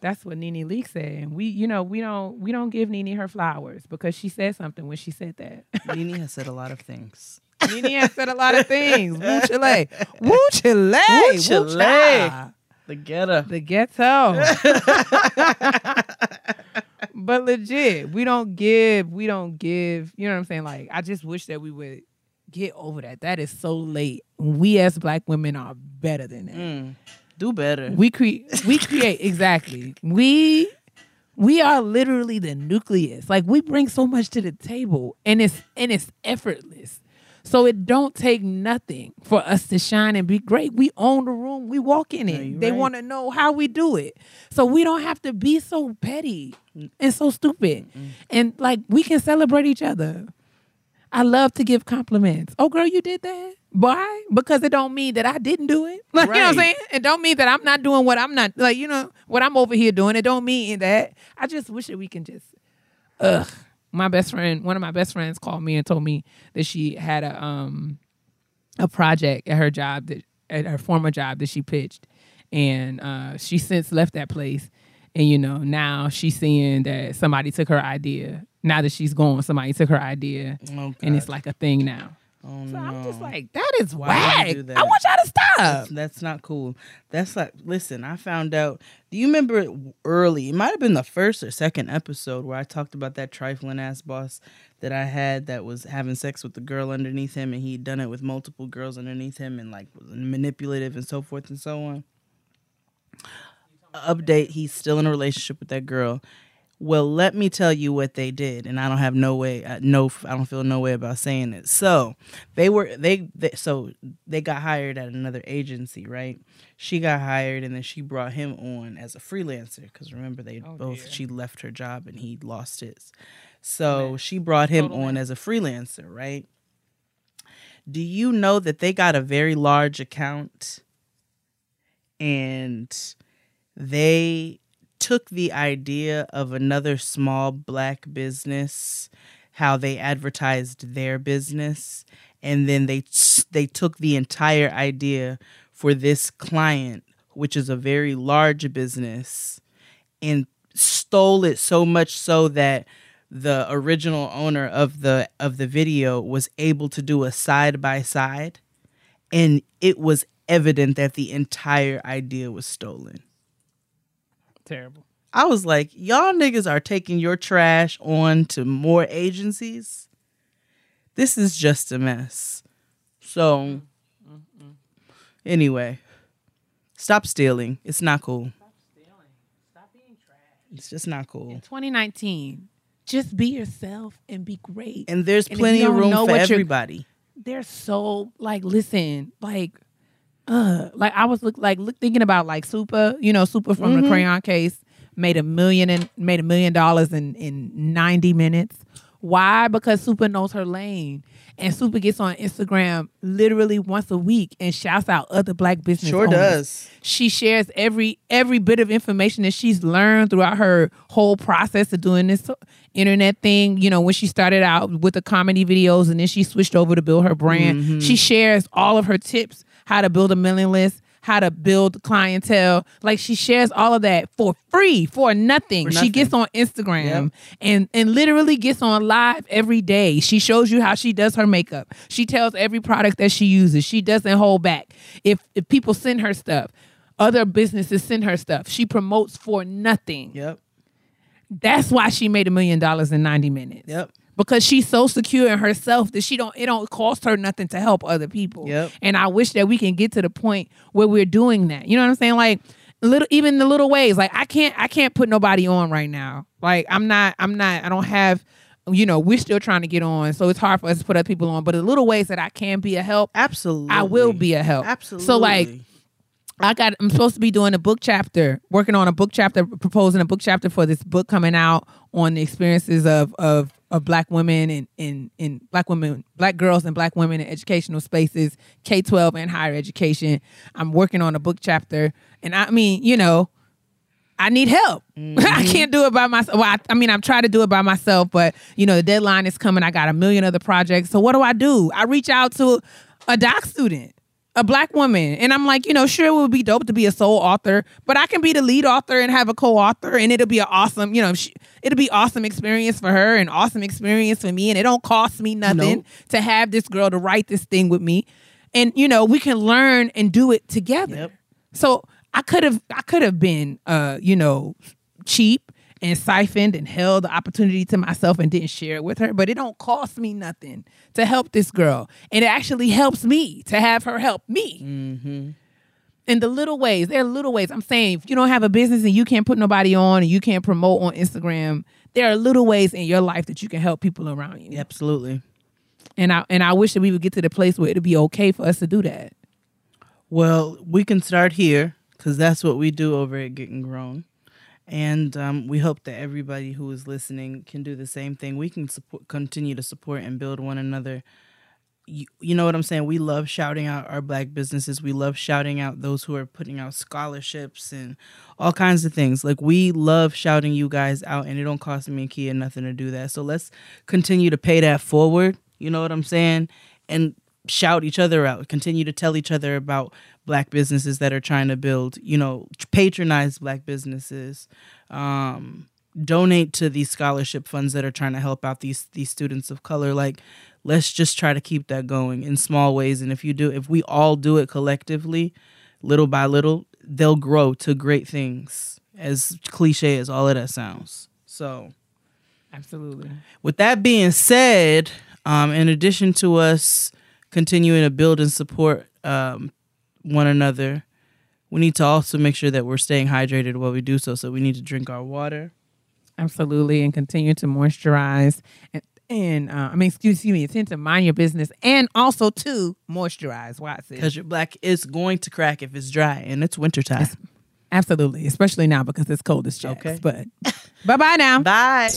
That's what NeNe Leakes said. And we, you know, we don't we don't give NeNe her flowers because she said something when she said that. NeNe has said a lot of things. NeNe has said a lot of things. Woo Chile. Woo Chile. Woo Chile. The ghetto. The ghetto. but legit, we don't give, we don't give, you know what I'm saying? Like, I just wish that we would get over that. That is so late. We as black women are better than that. Mm, do better. We create we create exactly. We we are literally the nucleus. Like we bring so much to the table and it's and it's effortless. So it don't take nothing for us to shine and be great. We own the room, we walk in it. they right. want to know how we do it. So we don't have to be so petty and so stupid. And like we can celebrate each other. I love to give compliments. Oh girl, you did that? Why? Because it don't mean that I didn't do it. Like you know what I'm saying? It don't mean that I'm not doing what I'm not like, you know, what I'm over here doing. It don't mean that. I just wish that we can just ugh. My best friend, one of my best friends called me and told me that she had a um a project at her job that at her former job that she pitched. And uh she since left that place. And you know, now she's seeing that somebody took her idea. Now that she's gone, somebody took her idea. Oh, and it's like a thing now. Oh, So I'm just like, that is Why whack. that? I want y'all to stop. That's, that's not cool. That's like, listen, I found out. Do you remember early? It might have been the first or second episode where I talked about that trifling ass boss that I had that was having sex with the girl underneath him and he'd done it with multiple girls underneath him and like was manipulative and so forth and so on. Update, he's still in a relationship with that girl. Well, let me tell you what they did, and I don't have no way, uh, no, I don't feel no way about saying it. So, they were they, they, so they got hired at another agency, right? She got hired, and then she brought him on as a freelancer because remember they Oh, both dear. she left her job and he lost his, so she brought him on as a freelancer, right? Do you know that they got a very large account, and they took the idea of another small black business how they advertised their business and then they they took the entire idea for this client which is a very large business and stole it so much so that the original owner of the of the video was able to do a side by side and it was evident that the entire idea was stolen Terrible. I was like, y'all niggas are taking your trash on to more agencies. This is just a mess. So, anyway, stop stealing. It's not cool. Stop stealing. Stop being trash. It's just not cool. In 2019, just be yourself and be great. And there's And plenty of room for everybody. they're so like listen like uh like i was look like look thinking about like Supa you know Supa from Mm-hmm. the crayon case made a million and made a million dollars in in 90 minutes why because Supa knows her lane and Supa gets on instagram literally once a week and shouts out other black business Sure owners. does. she shares every every bit of information that she's learned throughout her whole process of doing this internet thing you know when she started out with the comedy videos and then she switched over to build her brand Mm-hmm. she shares all of her tips how to build a mailing list how to build clientele. Like she shares all of that for free for nothing, For she gets on instagram Yep. and and literally gets on live every day. She shows you how she does her makeup. She tells every product that she uses. She doesn't hold back. If if people send her stuff other businesses send her stuff she promotes for nothing. Yep. that's why she made a million dollars in 90 minutes. Yep. Because she's so secure in herself that she don't it don't cost her nothing to help other people Yep. and i wish that we can get to the point where we're doing that you know what i'm saying like little even the little ways like i can't i can't put nobody on right now like i'm not i'm not i don't have you know we're still trying to get on so it's hard for us to put other people on but the little ways that i can be a help Absolutely. i will be a help Absolutely. so like I got. I'm supposed to be doing a book chapter, working on a book chapter, proposing a book chapter for this book coming out on the experiences of of, of black women and in, in black women, black girls and black women in educational spaces, K twelve and higher education. I'm working on a book chapter, and I mean, you know, I need help. I mm-hmm. can't do it by myself. Well, I, I mean, I'm trying to do it by myself, but you know, the deadline is coming. I got a million other projects. So what do I do? I reach out to a doc student. A black woman. And I'm like, you know, sure it would be dope to be a sole author, but I can be the lead author and have a co-author and it'll be an awesome, you know, she, it'll be awesome experience for her and awesome experience for me and it don't cost me nothing Nope. to have this girl to write this thing with me. And you know, we can learn and do it together. Yep. So I could have I could have been uh, you know, cheap and siphoned and held the opportunity to myself and didn't share it with her, but it don't cost me nothing to help this girl. And it actually helps me to have her help me. Mm-hmm. In the little ways, there are little ways. I'm saying if you don't have a business and you can't put nobody on and you can't promote on Instagram, there are little ways in your life that you can help people around you. Absolutely. And I and I wish that we would get to the place where it'd be okay for us to do that. Well, we can start here because that's what we do over at Getting Grown. And um, we hope that everybody who is listening can do the same thing. We can support, continue to support and build one another. You, you know what I'm saying? We love shouting out our black businesses. We love shouting out those who are putting out scholarships and all kinds of things. Like we love shouting you guys out, and it don't cost me and Kia nothing to do that. So let's continue to pay that forward. You know what I'm saying? And shout each other out. Continue to tell each other about black businesses that are trying to build. You know, patronize black businesses. Um, donate to these scholarship funds that are trying to help out these these students of color. Like, let's just try to keep that going in small ways. And if you do, if we all do it collectively, little by little, they'll grow to great things. As cliche as all of that sounds. So Absolutely. with that being said, um, in addition to us continuing to build and support um, one another, we need to also make sure that we're staying hydrated while we do so. So we need to drink our water. Absolutely, and continue to moisturize and and uh, I mean, excuse me, tend to mind your business and also to moisturize. Why I said Because your black is going to crack if it's dry and it's wintertime. absolutely, especially now because it's cold as jacks. Okay. But bye bye now. Bye.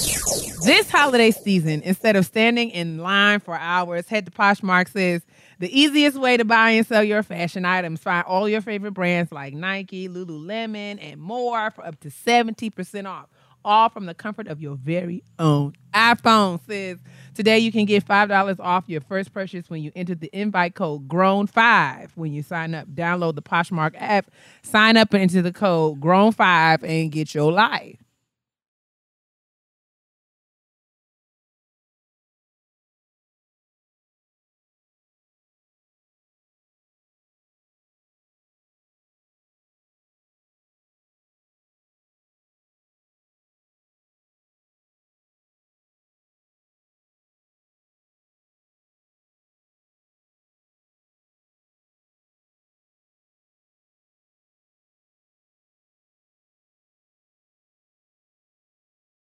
This holiday season, instead of standing in line for hours, head to Poshmark says the easiest way to buy and sell your fashion items. Find all your favorite brands like Nike, Lululemon, and more for up to 70% off. All from the comfort of your very own iPhone. sis. today you can get $5 off your first purchase when you enter the invite code GROWN5 when you sign up. Download the Poshmark app, sign up and enter the code GROWN5 and get your life.